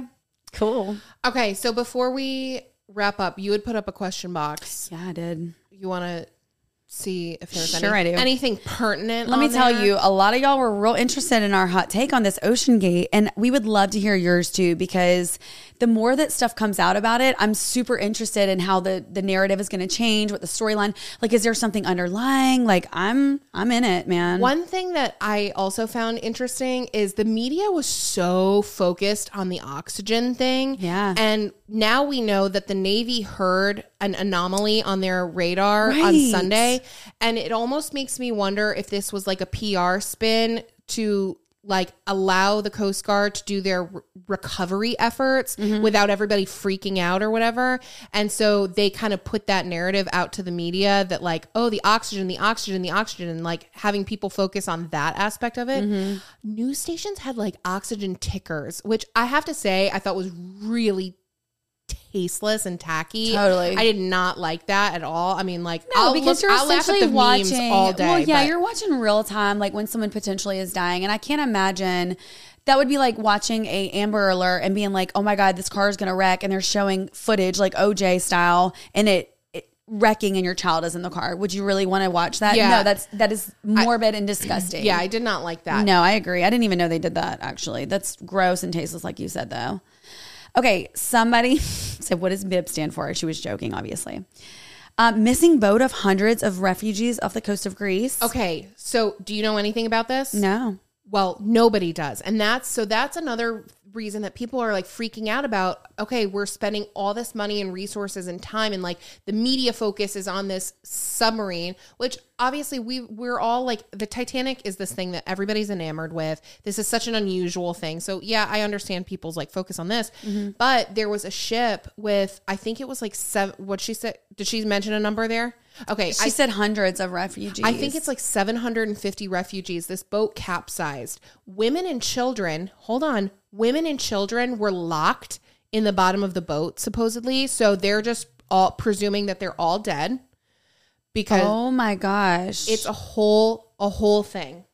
Cool. Okay, so before we wrap up, you would put up a question box. Yeah, I did. You want to see if there's Sure any, anything pertinent. Let me tell there? you, a lot of y'all were real interested in our hot take on this OceanGate, and we would love to hear yours too. Because the more that stuff comes out about it, I'm super interested in how the the narrative is going to change, what the storyline. Like, is there something underlying? Like, I'm I'm in it, man. One thing that I also found interesting is the media was so focused on the oxygen thing. Yeah. And now we know that the Navy heard an anomaly on their radar on Sunday. And it almost makes me wonder if this was like a PR spin to like allow the Coast Guard to do their re- recovery efforts Mm-hmm. without everybody freaking out or whatever. And so they kind of put that narrative out to the media that like, oh, the oxygen, the oxygen, the oxygen, and like having people focus on that aspect of it. Mm-hmm. News stations had like oxygen tickers, which I have to say I thought was really tasteless and tacky. Totally. I did not like that at all. I mean, like, No, I'll because look- you're I'll essentially the watching memes all day. Well, yeah, but- you're watching real time, like when someone potentially is dying, and I can't imagine that would be like watching a Amber Alert and being like, "Oh my God, this car is gonna wreck," and they're showing footage like OJ style, and it. Wrecking and your child is in the car. Would you really want to watch that? Yeah. No, that's that is morbid and disgusting. Yeah, I did not like that. No, I agree. I didn't even know they did that actually. That's gross and tasteless, like you said, though. Okay, somebody said, What does BIB stand for? She was joking, obviously. Um, missing boat of hundreds of refugees off the coast of Greece. Okay, so do you know anything about this? No. Well, nobody does. And that's so that's another reason that people are like freaking out about okay, we're spending all this money and resources and time and like the media focus is on this submarine, which obviously we we're all like the Titanic is this thing that everybody's enamored with. This is such an unusual thing. So yeah, I understand people's like focus on this. Mm-hmm. But there was a ship with I think it was like seven what she said did she mention a number there? Okay, She said hundreds of refugees. I think it's like 750 refugees. This boat capsized. Women and children, hold on, women and children were locked in the bottom of the boat, supposedly. So they're just all presuming that they're all dead because Oh my gosh. it's a whole, a whole thing.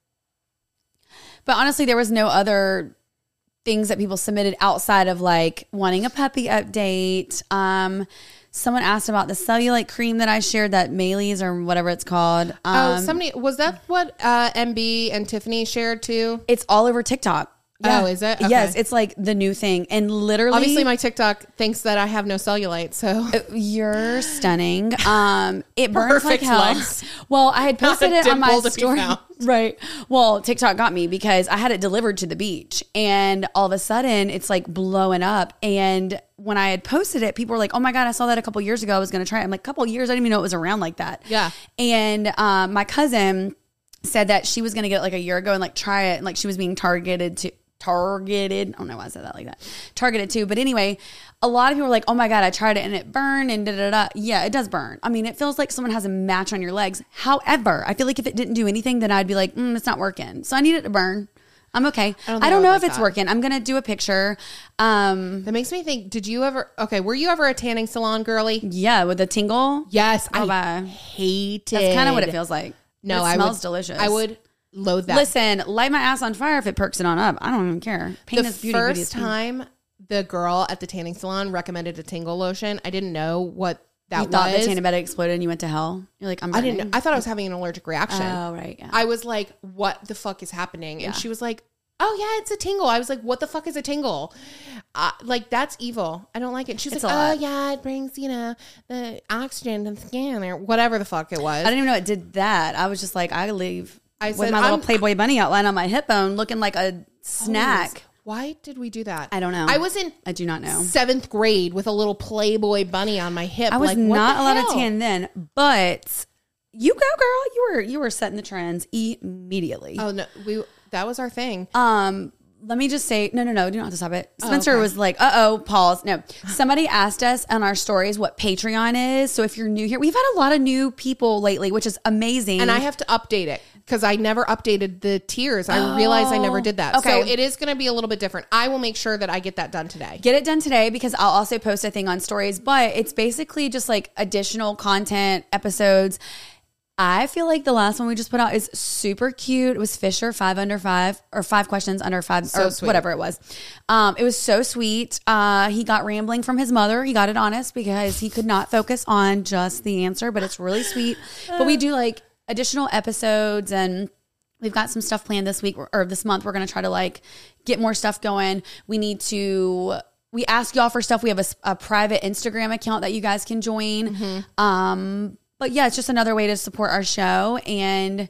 But honestly, there was no other things that people submitted outside of like wanting a puppy update. Um, someone asked about the cellulite cream that I shared, that Maelys or whatever it's called. Um, oh, somebody, was that what uh, MB and Tiffany shared too? it's all over TikTok. Oh, is it? Okay. Yes, it's like the new thing, and literally, Obviously, my TikTok thinks that I have no cellulite. So You're stunning. Um, it burns like hell. legs. Well, I had posted it on my dimple to be story. Right. Well, TikTok got me because I had it delivered to the beach, and all of a sudden, it's like blowing up. And when I had posted it, people were like, "Oh my god, I saw that a couple years ago. I was going to try it." I'm like, "Couple years? I didn't even know it was around like that." Yeah. And um, my cousin said that she was going to get it like a year ago and like try it, and like she was being targeted to targeted. I don't know why I said that like that. Targeted too. But anyway, a lot of people are like, oh my God, I tried it and it burned and da da da. Yeah, it does burn. I mean, it feels like someone has a match on your legs. However, I feel like if it didn't do anything, then I'd be like, mm, it's not working. So I need it to burn. I'm okay. I don't don't, I would know like if it's that. working. I'm gonna do a picture. Um, that makes me think. Did you ever? Okay, were you ever a tanning salon girly? yeah, with the tingle. Yes, Oh, I bye. hate it. That's kind of what it feels like. No, it I smells would, delicious. I would loathe that. listen. Light my ass on fire if it perks it on up. I don't even care. Pain the is beauty. beauty is first time the girl at the tanning salon recommended a tingle lotion, I didn't know what that you thought was. the tanning bed exploded and you went to hell. You're like, I'm. I didn't. know. I thought I was having an allergic reaction. Oh right, yeah. I was like, "What the fuck is happening?" And Yeah. she was like, "Oh yeah, it's a tingle." I was like, "What the fuck is a tingle?" Uh, like that's evil. I don't like it. She's like, "Oh lot. yeah, it brings you know the oxygen to the skin or whatever the fuck it was." I didn't even know it did that. I was just like, I leave I with said, my little I'm- Playboy bunny outline on my hip bone, looking like a snack. Why did we do that? I don't know. I was in I do not know. seventh grade with a little Playboy bunny on my hip. I was like, not allowed hell? to tan then, but you go, girl. You were you were setting the trends immediately. Oh no, we that was our thing. Um, let me just say, no, no, no, do not have to stop it. Spencer okay. was like, uh oh, pause. No, somebody asked us on our stories what Patreon is. So if you're new here, we've had a lot of new people lately, which is amazing. and I have to update it because I never updated the tiers. I realized I never did that. Oh, okay. So it is going to be a little bit different. I will make sure that I get that done today. get it done today because I'll also post a thing on stories, but it's basically just like additional content episodes. I feel like the last one we just put out is super cute. It was Fisher five under five or five questions under five So or sweet. whatever it was. Um, it was so sweet. Uh, he got rambling from his mother. He got it honest because he could not focus on just the answer, but it's really sweet. But we do like additional episodes and we've got some stuff planned this week or this month. We're going to try to like get more stuff going. We need to. We ask y'all for stuff. We have a private Instagram account that you guys can join. Um, but yeah, it's just another way to support our show. And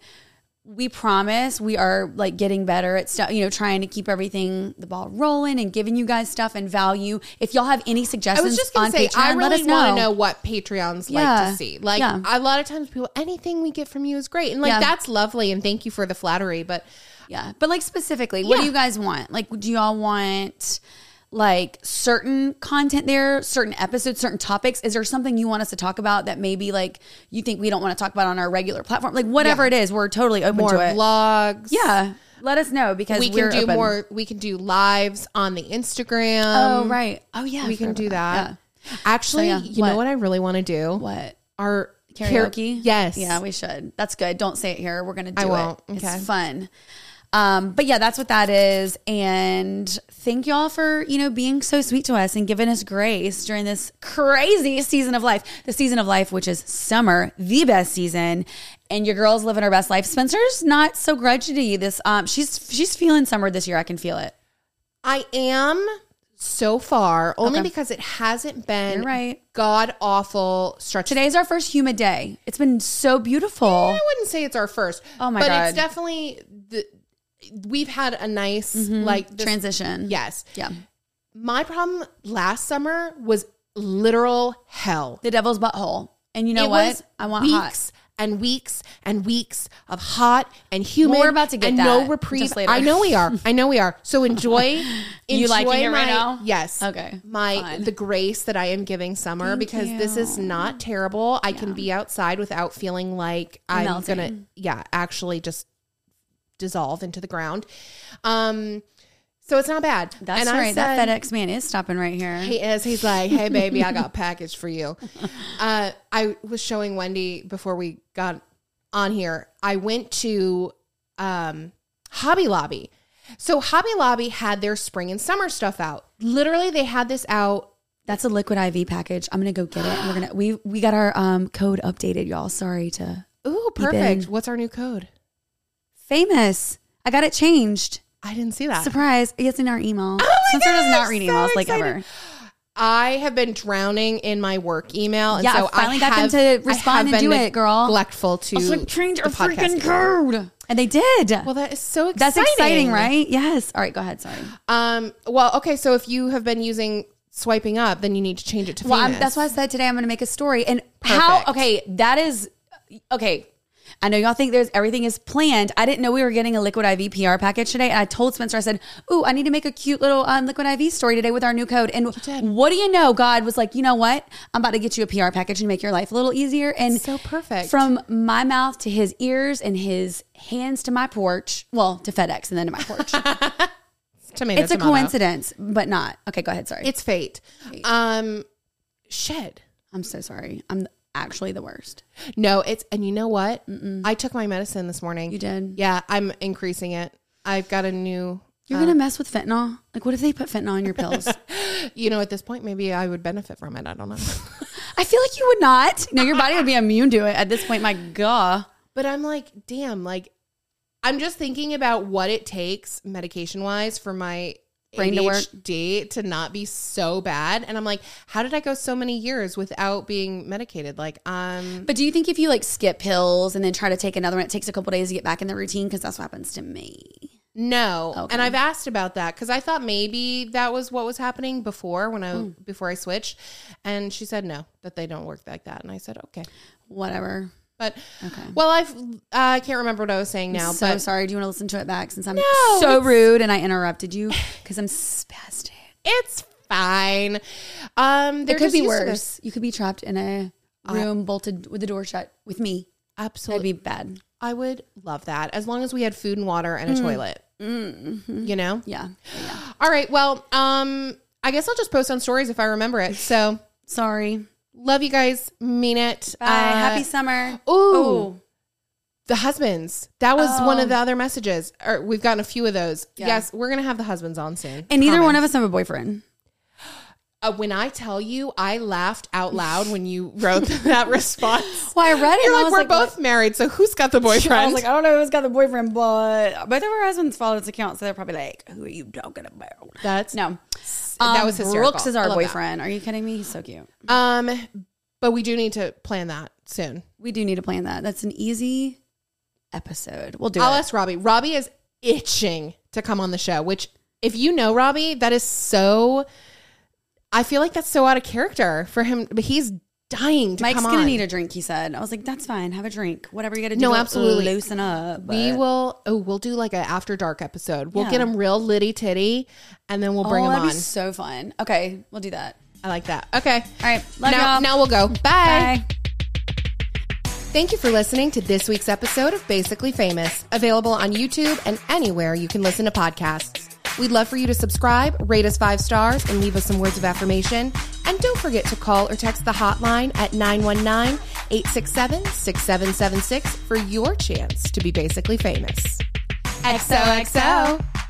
we promise we are like getting better at stuff, you know, trying to keep everything, the ball rolling and giving you guys stuff and value. If y'all have any I suggestions was just to say, Patreon, I really want know. to know what Patreons like to see. Like Yeah. a lot of times, people anything we get from you is great, and like Yeah. that's lovely, and thank you for the flattery. But Yeah. But like specifically, what do you guys want? Like, do y'all want like certain content there, certain episodes, certain topics? Is there something you want us to talk about that maybe like you think we don't want to talk about on our regular platform? Like, whatever Yeah. it is, we're totally open More to it. vlogs. yeah. Let us know because We can do open. more. We can do lives on the Instagram. Oh, right. Oh, yeah. We can do about that. Actually, yeah, you what? know what I really want to do? What? Our Karaoke? yes. Yeah, we should. That's good. Don't say it here. We're going to do I won't. it. Okay. It's fun. Um, but yeah, that's what that is. And thank y'all for, you know, being so sweet to us and giving us grace during this crazy season of life. The season of life, which is summer, the best season. And your girl's living her best life. Spencer's not so grudgy this um she's she's feeling summer this year. I can feel it. I am so far only Okay. because it hasn't been You're right. god awful stretch. Today's our first humid day. It's been so beautiful. I wouldn't say it's our first. Oh my but God. But it's definitely the. We've had a nice mm-hmm. like this, Transition. Yes. Yeah. My problem last summer was literal hell. The devil's butthole. And you know it what? I want hot. weeks and weeks and weeks of hot and humid. We're about to get and that no reprieve. I know we are. I know we are. So enjoy. You liking enjoy it right now? Yes. Okay, My fine. the grace that I am giving summer Thank because this is not terrible. I can be outside without feeling like I'm Melting. gonna yeah actually just dissolve into the ground. Um. So it's not bad. That's And right. said- that FedEx man is stopping right here. he is. He's like, hey, baby, I got a package for you. Uh, I was showing Wendy before we got on here. I went to um, Hobby Lobby. So Hobby Lobby had their spring and summer stuff out. Literally, they had this out. That's a liquid IV package. I'm gonna go get it. We're gonna we we got our um code updated, y'all. Sorry to Ooh, perfect. What's our new code? Famous. I got it changed. I didn't see that. Surprise! It's in our email. Oh my Spencer does not read so emails like ever. I have been drowning in my work email, and Yeah, so I finally got them to respond have and do it, girl. Neglectful to I was like, change our freaking code, and they did. Well, that is so exciting. That's exciting, right? Yes. All right, go ahead. Sorry. Um. Well, okay. So if you have been using swiping up, then you need to change it to Well, that's why I said today I'm going to make a story. And how? Okay, that is okay. I know y'all think there's everything is planned. I didn't know we were getting a liquid IV PR package today, and I told Spencer, I said, "Ooh, I need to make a cute little um, liquid IV story today with our new code." And what do you know? God was like, "You know what? I'm about to get you a PR package and make your life a little easier." And So perfect. From my mouth to his ears and his hands to my porch. Well, to FedEx and then to my porch. tomato. it's a tomato. coincidence, but not. Okay, go ahead. Sorry. It's fate. Um. Shit. I'm so sorry. I'm actually the worst. No, it's and you know what? I took my medicine this morning. You did. Yeah, I'm increasing it. I've got a new. You're gonna um, mess with fentanyl. Like, what if they put fentanyl in your pills? You know, at this point, maybe I would benefit from it. I don't know. I feel like you would not. No, your body would be immune to it at this point. My God. but I'm like, damn. Like, I'm just thinking about what it takes medication wise for my Brain to work. ADHD to not be so bad. And I'm like, how did I go so many years without being medicated? Like, um, But do you think if you like skip pills and then try to take another one, it takes a couple days to get back in the routine? Because that's what happens to me. No. Okay. And I've asked about that because I thought maybe that was what was happening before when I Hmm. before I switched. And she said no, that they don't work like that. And I said, okay. Whatever. But Okay. well, I've uh, I can't remember what I was saying now. so but sorry. Do you want to listen to it back since I'm No, so rude and I interrupted you because I'm spastic? it's fine. Um, they're It could be used to this. worse. You could be trapped in a room bolted with the door shut with me. That'd Absolutely, be bad. I would love that as long as we had food and water and a toilet. You know. Yeah. Yeah. All right. Well, um, I guess I'll just post on stories if I remember it. So Sorry. Love you guys. Mean it. Bye. Uh, Happy summer. Ooh. The husbands. That was one Oh. of the other messages. Or we've gotten a few of those. Yeah. Yes, we're gonna have the husbands on soon. And neither one of us have a boyfriend. Uh, when I tell you, I laughed out loud when you wrote that response. Well, I read it. You're like, we're like, both married, so who's got the boyfriend? I was like, I don't know who's got the boyfriend, but both of our husbands follow this account, so they're probably like, "Who are you talking about?" That's No, that Um, was hysterical. Brooks is our love that. boyfriend. Are you kidding me? He's so cute. Um, but we do need to plan that soon. We do need to plan that. That's an easy episode. We'll do I'll it. ask Robbie. Robbie is itching to come on the show. Which, if you know Robbie, that is so. I feel like that's so out of character for him. But he's dying to come on. Mike's come gonna on. need a drink. He said. I was like, that's fine. Have a drink. Whatever you got to do. No, to absolutely. loosen up. we but- will. Oh, we'll do like an after dark episode. We'll Yeah. get him real litty titty, and then we'll bring oh, him that'd on. be so fun. Okay, we'll do that. I like that. Okay. All right. Love now, y'all. now we'll go. Bye. Thank you for listening to this week's episode of Basically Famous, available on YouTube and anywhere you can listen to podcasts. We'd love for you to subscribe, rate us five stars, and leave us some words of affirmation. And don't forget to call or text the hotline at 919 867 6776 for your chance to be basically famous. XOXO.